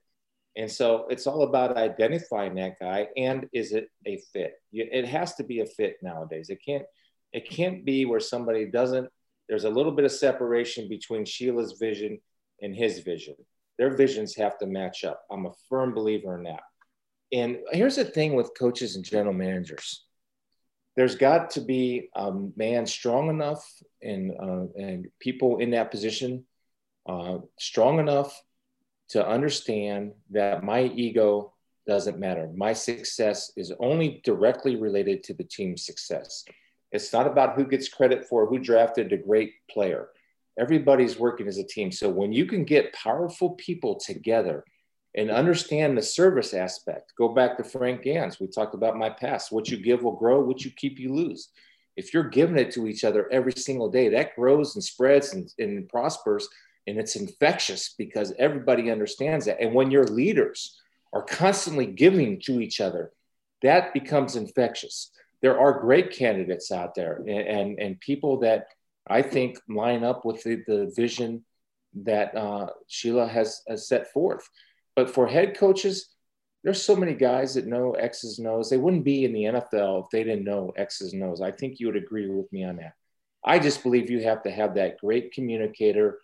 And so it's all about identifying that guy and is it a fit? It has to be a fit nowadays. It can't it can't be where somebody doesn't there's a little bit of separation between Sheila's vision and his vision. Their visions have to match up. I'm a firm believer in that. And here's the thing with coaches and general managers. There's got to be a man strong enough and uh, and people in that position uh, strong enough to understand that my ego doesn't matter. My success is only directly related to the team's success. It's not about who gets credit for who drafted a great player. Everybody's working as a team. So when you can get powerful people together and understand the service aspect, go back to Frank Gansz. We talked about my past. What you give will grow, what you keep, you lose. If you're giving it to each other every single day, that grows and spreads and, and prospers and it's infectious because everybody understands that. And when your leaders are constantly giving to each other, that becomes infectious. There are great candidates out there and, and, and people that I think line up with the, the vision that uh, Sheila has, has set forth. But for head coaches, there's so many guys that know X's and O's. They wouldn't be in the NFL if they didn't know X's and O's. I think you would agree with me on that. I just believe you have to have that great communicator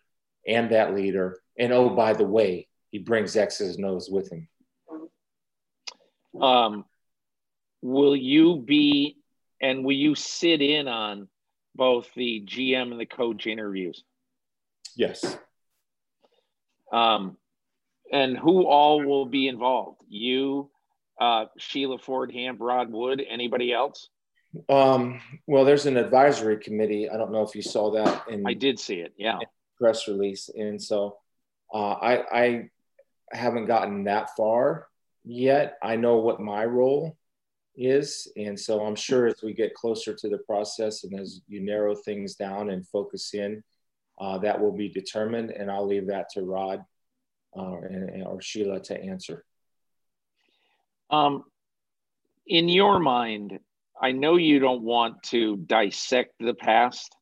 and that leader. And oh, by the way, he brings X's and O's with him. Um, will you be and will you sit in on both the GM and the coach interviews? Yes. Um, and who all will be involved? You, uh, Sheila Ford, Hamp, Rod Wood, anybody else? Um, well, there's an advisory committee. I don't know if you saw that. In, I did see it. Yeah. Press release, and so uh, I I haven't gotten that far yet. I know what my role is, and so I'm sure as we get closer to the process and as you narrow things down and focus in, uh, that will be determined. And I'll leave that to Rod uh, and, or Sheila to answer. Um, in your mind, I know you don't want to dissect the past,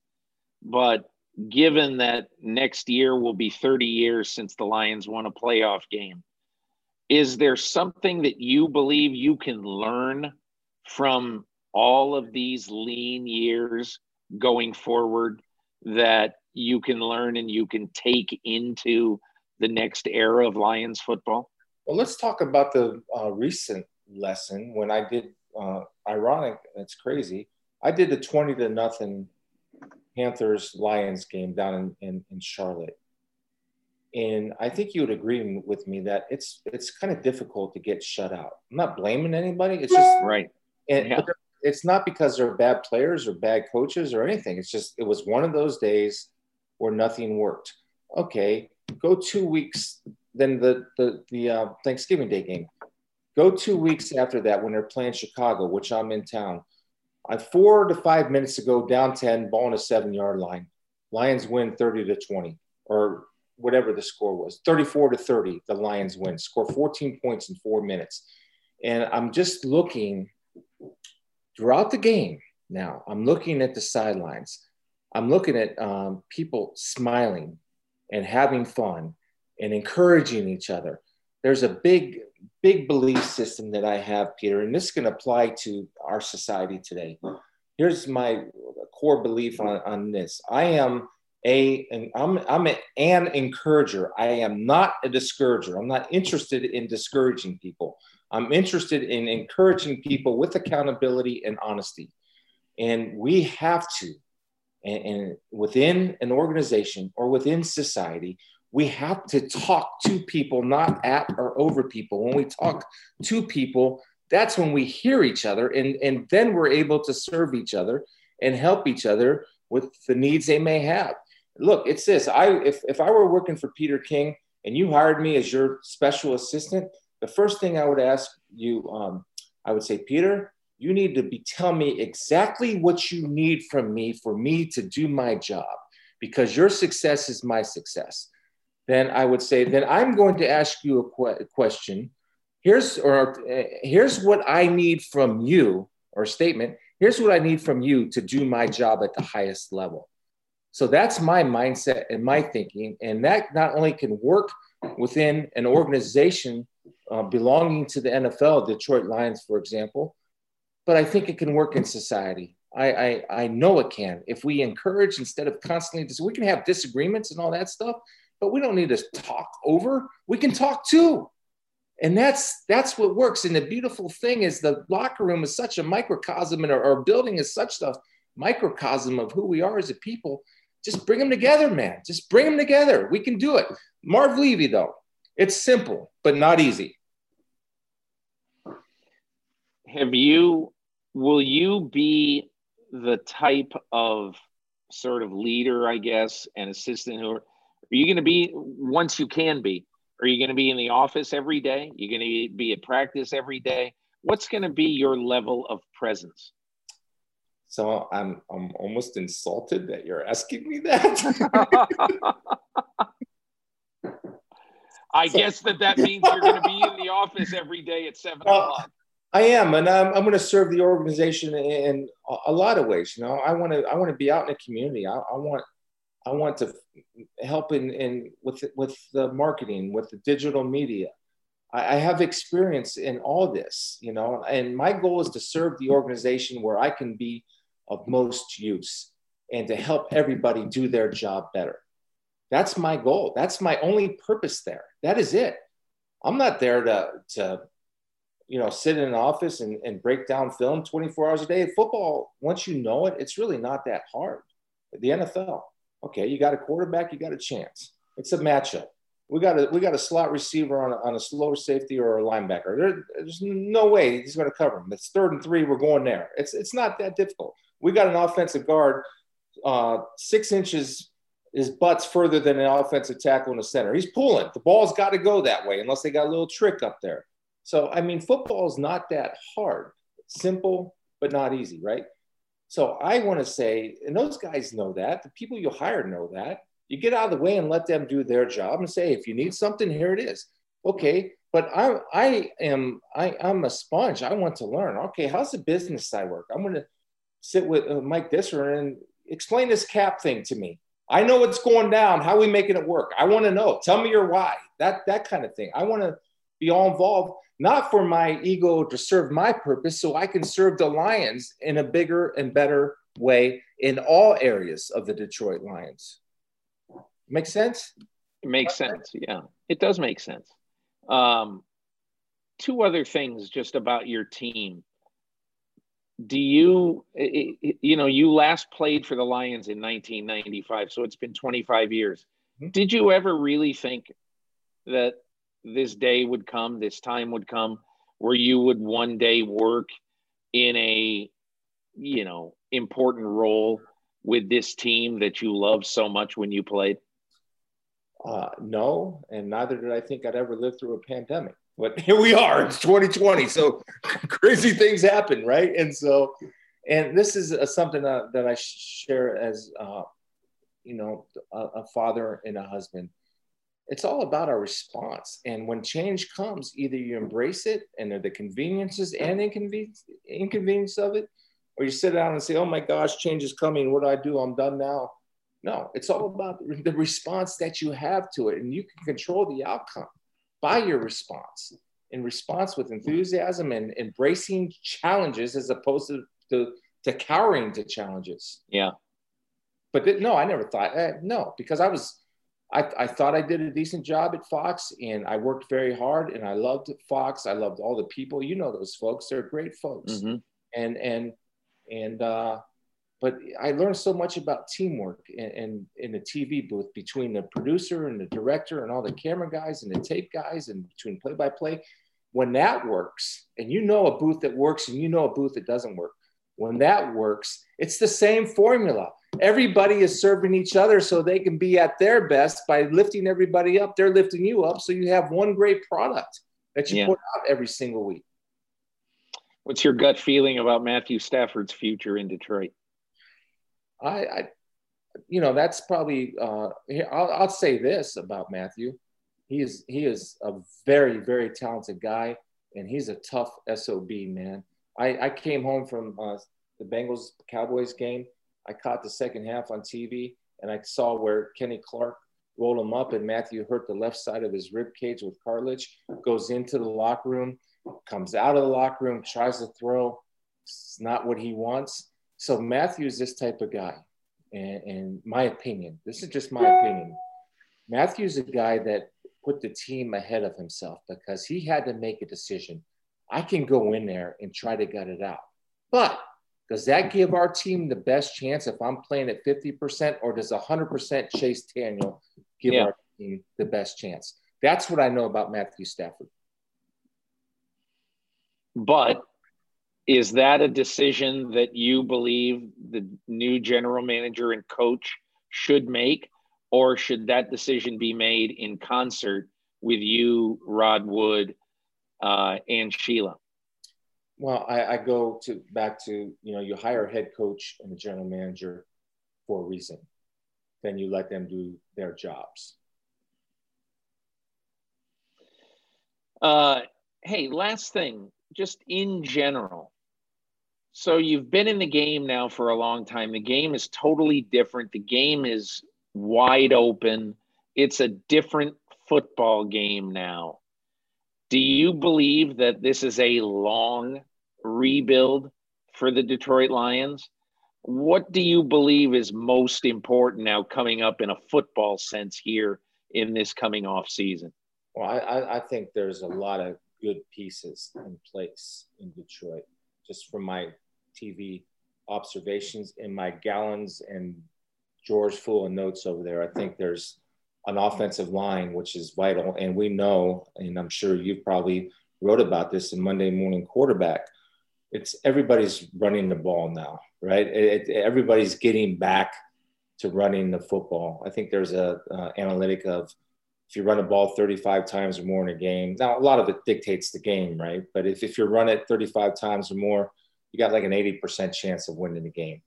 but given that next year will be 30 years since the Lions won a playoff game, is there something that you believe you can learn from all of these lean years going forward that you can learn and you can take into the next era of Lions football? Well, let's talk about the uh, recent lesson when I did. Uh, ironic, it's crazy. I did the twenty to nothing Panthers Lions game down in, in, in Charlotte, and I think you would agree with me that it's it's kind of difficult to get shut out. I'm not blaming anybody. It's just right. And yeah. it's not because they're bad players or bad coaches or anything. It's just it was one of those days where nothing worked. Okay, go two weeks, then the the the uh, Thanksgiving Day game. Go two weeks after that when they're playing Chicago, which I'm in town. I four to five minutes to go down 10, ball on a seven yard line. Lions win 30 to 20, or whatever the score was 34 to 30. The Lions win, score 14 points in four minutes. And I'm just looking throughout the game now, I'm looking at the sidelines. I'm looking at um, people smiling, and having fun and encouraging each other. There's a big, big belief system that I have, Peter, and this can apply to our society today. Here's my core belief on, on this. I am a, and I'm, I'm a, an encourager. I am not a discourager. I'm not interested in discouraging people. I'm interested in encouraging people with accountability and honesty. And we have to and, and within an organization or within society, we have to talk to people, not at or over people. When we talk to people, that's when we hear each other, and, and then we're able to serve each other and help each other with the needs they may have. Look, it's this. I if, if I were working for Peter King and you hired me as your special assistant, the first thing I would ask you, um, I would say, Peter, you need to be tell me exactly what you need from me for me to do my job because your success is my success then i would say then i'm going to ask you a que- question here's or uh, here's what i need from you or statement here's what i need from you to do my job at the highest level so that's my mindset and my thinking and that not only can work within an organization uh, belonging to the nfl detroit lions for example but I think it can work in society. I, I, I know it can. If we encourage instead of constantly, we can have disagreements and all that stuff, but we don't need to talk over. We can talk too. And that's that's what works. And the beautiful thing is the locker room is such a microcosm, and our, our building is such a microcosm of who we are as a people. Just bring them together, man. Just bring them together. We can do it. Marv Levy, though, it's simple but not easy. Have you will you be the type of sort of leader, I guess, and assistant who are, you going to be once you can be? Are you going to be in the office every day? You're going to be at practice every day? What's going to be your level of presence? So I'm I'm almost insulted that you're asking me that. I guess that that means you're going to be in the office every day at seven well, o'clock. I am, and I'm, I'm going to serve the organization in a lot of ways. You know, I want to I want to be out in the community. I, I want I want to help in, in with with the marketing, with the digital media. I, I have experience in all this, you know, and my goal is to serve the organization where I can be of most use and to help everybody do their job better. That's my goal. That's my only purpose there. That is it. I'm not there to, to you know, sit in an office and, and break down film 24 hours a day. Football, once you know it, it's really not that hard. The NFL, okay, you got a quarterback, you got a chance. It's a matchup. We got a we got a slot receiver on a, on a slower safety or a linebacker. There, there's no way he's going to cover him. It's third and three. We're going there. It's it's not that difficult. We got an offensive guard, uh, six inches his butt's further than an offensive tackle in the center. He's pulling. The ball's got to go that way unless they got a little trick up there. So, I mean, football is not that hard. Simple, but not easy, right? So I want to say, and those guys know that. The people you hire know that. You get out of the way and let them do their job and say, if you need something, here it is. Okay, but I, I am I, I'm a sponge. I want to learn. Okay, how's the business side work? I'm going to sit with uh, Mike Disner and explain this cap thing to me. I know what's going down. How we making it work? I want to know. Tell me your why. That that kind of thing. I want to be all involved, not for my ego to serve my purpose, so I can serve the Lions in a bigger and better way in all areas of the Detroit Lions. Make sense? It makes sense. Yeah, it does make sense. Um, two other things just about your team do you you know you last played for the lions in 1995 so it's been 25 years mm-hmm. did you ever really think that this day would come this time would come where you would one day work in a you know important role with this team that you loved so much when you played? Uh, no and neither did i think i'd ever live through a pandemic but here we are it's 2020 so crazy things happen right? And so and this is a, something that, that i share as uh, you know a, a, father and a husband it's all about our response. And when change comes either you embrace it and the conveniences and inconvenience, inconvenience of it or you sit down and say oh my gosh change is coming. What do i do? I'm done now. No it's all about the response that you have to it and you can control the outcome by your response. In response with enthusiasm and embracing challenges as opposed to, to, to cowering to challenges. Yeah. But th- no, I never thought, eh, no, because I was, I, I thought I did a decent job at Fox and I worked very hard and I loved Fox. I loved all the people, you know, those folks, they're great folks. Mm-hmm. And, and, and, uh, but I learned so much about teamwork and in the TV booth between the producer and the director and all the camera guys and the tape guys and between play by play. When that works, and you know a booth that works and you know a booth that doesn't work, when that works, it's the same formula. Everybody is serving each other so they can be at their best by lifting everybody up. They're lifting you up. So you have one great product that you yeah. put out every single week. What's your gut feeling about Matthew Stafford's future in Detroit? I, I you know, that's probably. Uh, I'll, I'll say this about Matthew: he is he is a very very talented guy, and he's a tough sob man. I, I came home from uh, the Bengals Cowboys game. I caught the second half on TV, and I saw where Kenny Clark rolled him up, and Matthew hurt the left side of his rib cage with cartilage. Goes into the locker room, comes out of the locker room, tries to throw. It's not what he wants. So Matthew is this type of guy, and, and my opinion. This is just my opinion. Matthew's a guy that put the team ahead of himself because he had to make a decision. I can go in there and try to gut it out, but does that give our team the best chance if I'm playing at 50%, or does 100% Chase Daniel give yeah. our team the best chance? That's what I know about Matthew Stafford. But is that a decision that you believe the new general manager and coach should make, or should that decision be made in concert with you, Rod Wood, uh, and Sheila? Well, I, I go to back to you know you hire a head coach and a general manager for a reason. Then you let them do their jobs. Uh, hey, last thing, just in general. So you've been in the game now for a long time. The game is totally different. The game is wide open. It's a different football game now. Do you believe that this is a long rebuild for the Detroit Lions? What do you believe is most important now coming up in a football sense here in this coming off season? Well, I, I think there's a lot of good pieces in place in Detroit, just from my TV observations in my gallons and drawers full of notes over there. I think there's an offensive line, which is vital. And we know, and I'm sure you've probably wrote about this in Monday Morning Quarterback. It's everybody's running the ball now, right? It, it, everybody's getting back to running the football. I think there's a uh, analytic of if you run a ball 35 times or more in a game, now a lot of it dictates the game, right? But if, if you run it 35 times or more, you got like an 80% chance of winning the game.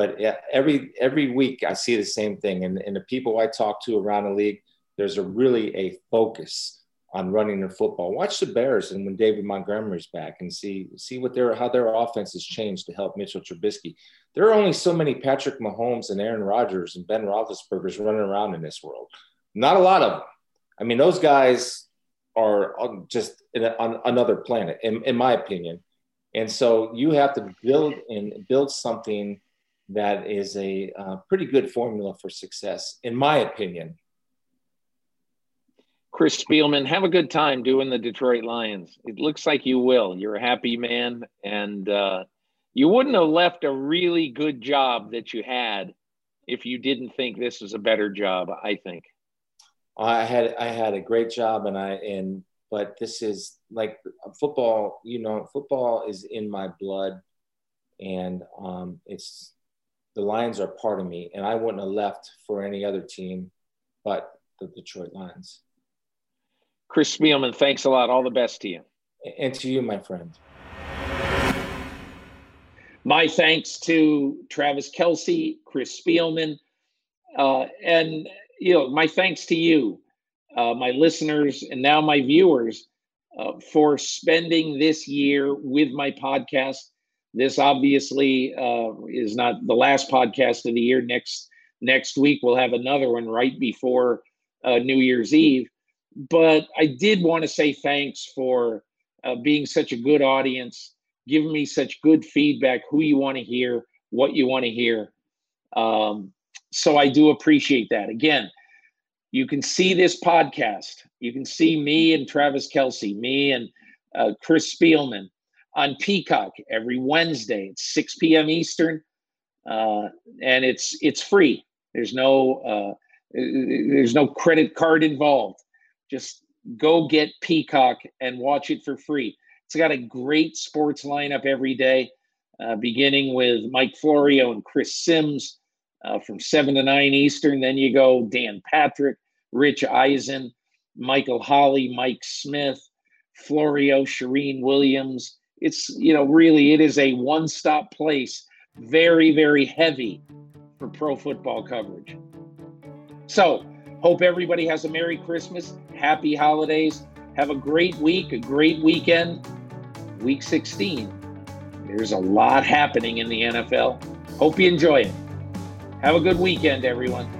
But every every week I see the same thing, and, and the people I talk to around the league, there's a really a focus on running the football. Watch the Bears and when David Montgomery's back, and see see what their how their offense has changed to help Mitchell Trubisky. There are only so many Patrick Mahomes and Aaron Rodgers and Ben Roethlisberger's running around in this world. Not a lot of them. I mean, those guys are um, just a, on another planet, in, in my opinion. And so you have to build and build something that is a uh, pretty good formula for success, in my opinion. Chris Spielman, have a good time doing the Detroit Lions. It looks like you will. You're a happy man, and uh, you wouldn't have left a really good job that you had if you didn't think this was a better job. I think. I had I had a great job, and I and but this is like football. You know, football is in my blood, and um, it's the Lions are part of me, and I wouldn't have left for any other team but the Detroit Lions. Chris Spielman, thanks a lot. All the best to you. And to you, my friend. My thanks to Travis Kelce, Chris Spielman, uh, and you know, my thanks to you, uh, my listeners, and now my viewers uh, for spending this year with my podcast. This obviously uh, is not the last podcast of the year. Next next week we'll have another one right before uh, New Year's Eve. But I did want to say thanks for uh, being such a good audience, giving me such good feedback. Who you want to hear, what you want to hear. Um, so I do appreciate that. Again, you can see this podcast. You can see me and Travis Kelce, me and uh, Chris Spielman on Peacock every Wednesday at 6 p.m. Eastern, uh, and it's it's free. There's no uh, there's no credit card involved. Just go get Peacock and watch it for free. It's got a great sports lineup every day, uh, beginning with Mike Florio and Chris Sims uh, from 7 to 9 Eastern. Then you go Dan Patrick, Rich Eisen, Michael Holley, Mike Smith, Florio, Charean Williams. It's, you know, really, it is a one stop place, very, very heavy for pro football coverage. So, hope everybody has a Merry Christmas, Happy Holidays. Have a great week, a great weekend. Week 16. There's a lot happening in the NFL. Hope you enjoy it. Have a good weekend, everyone.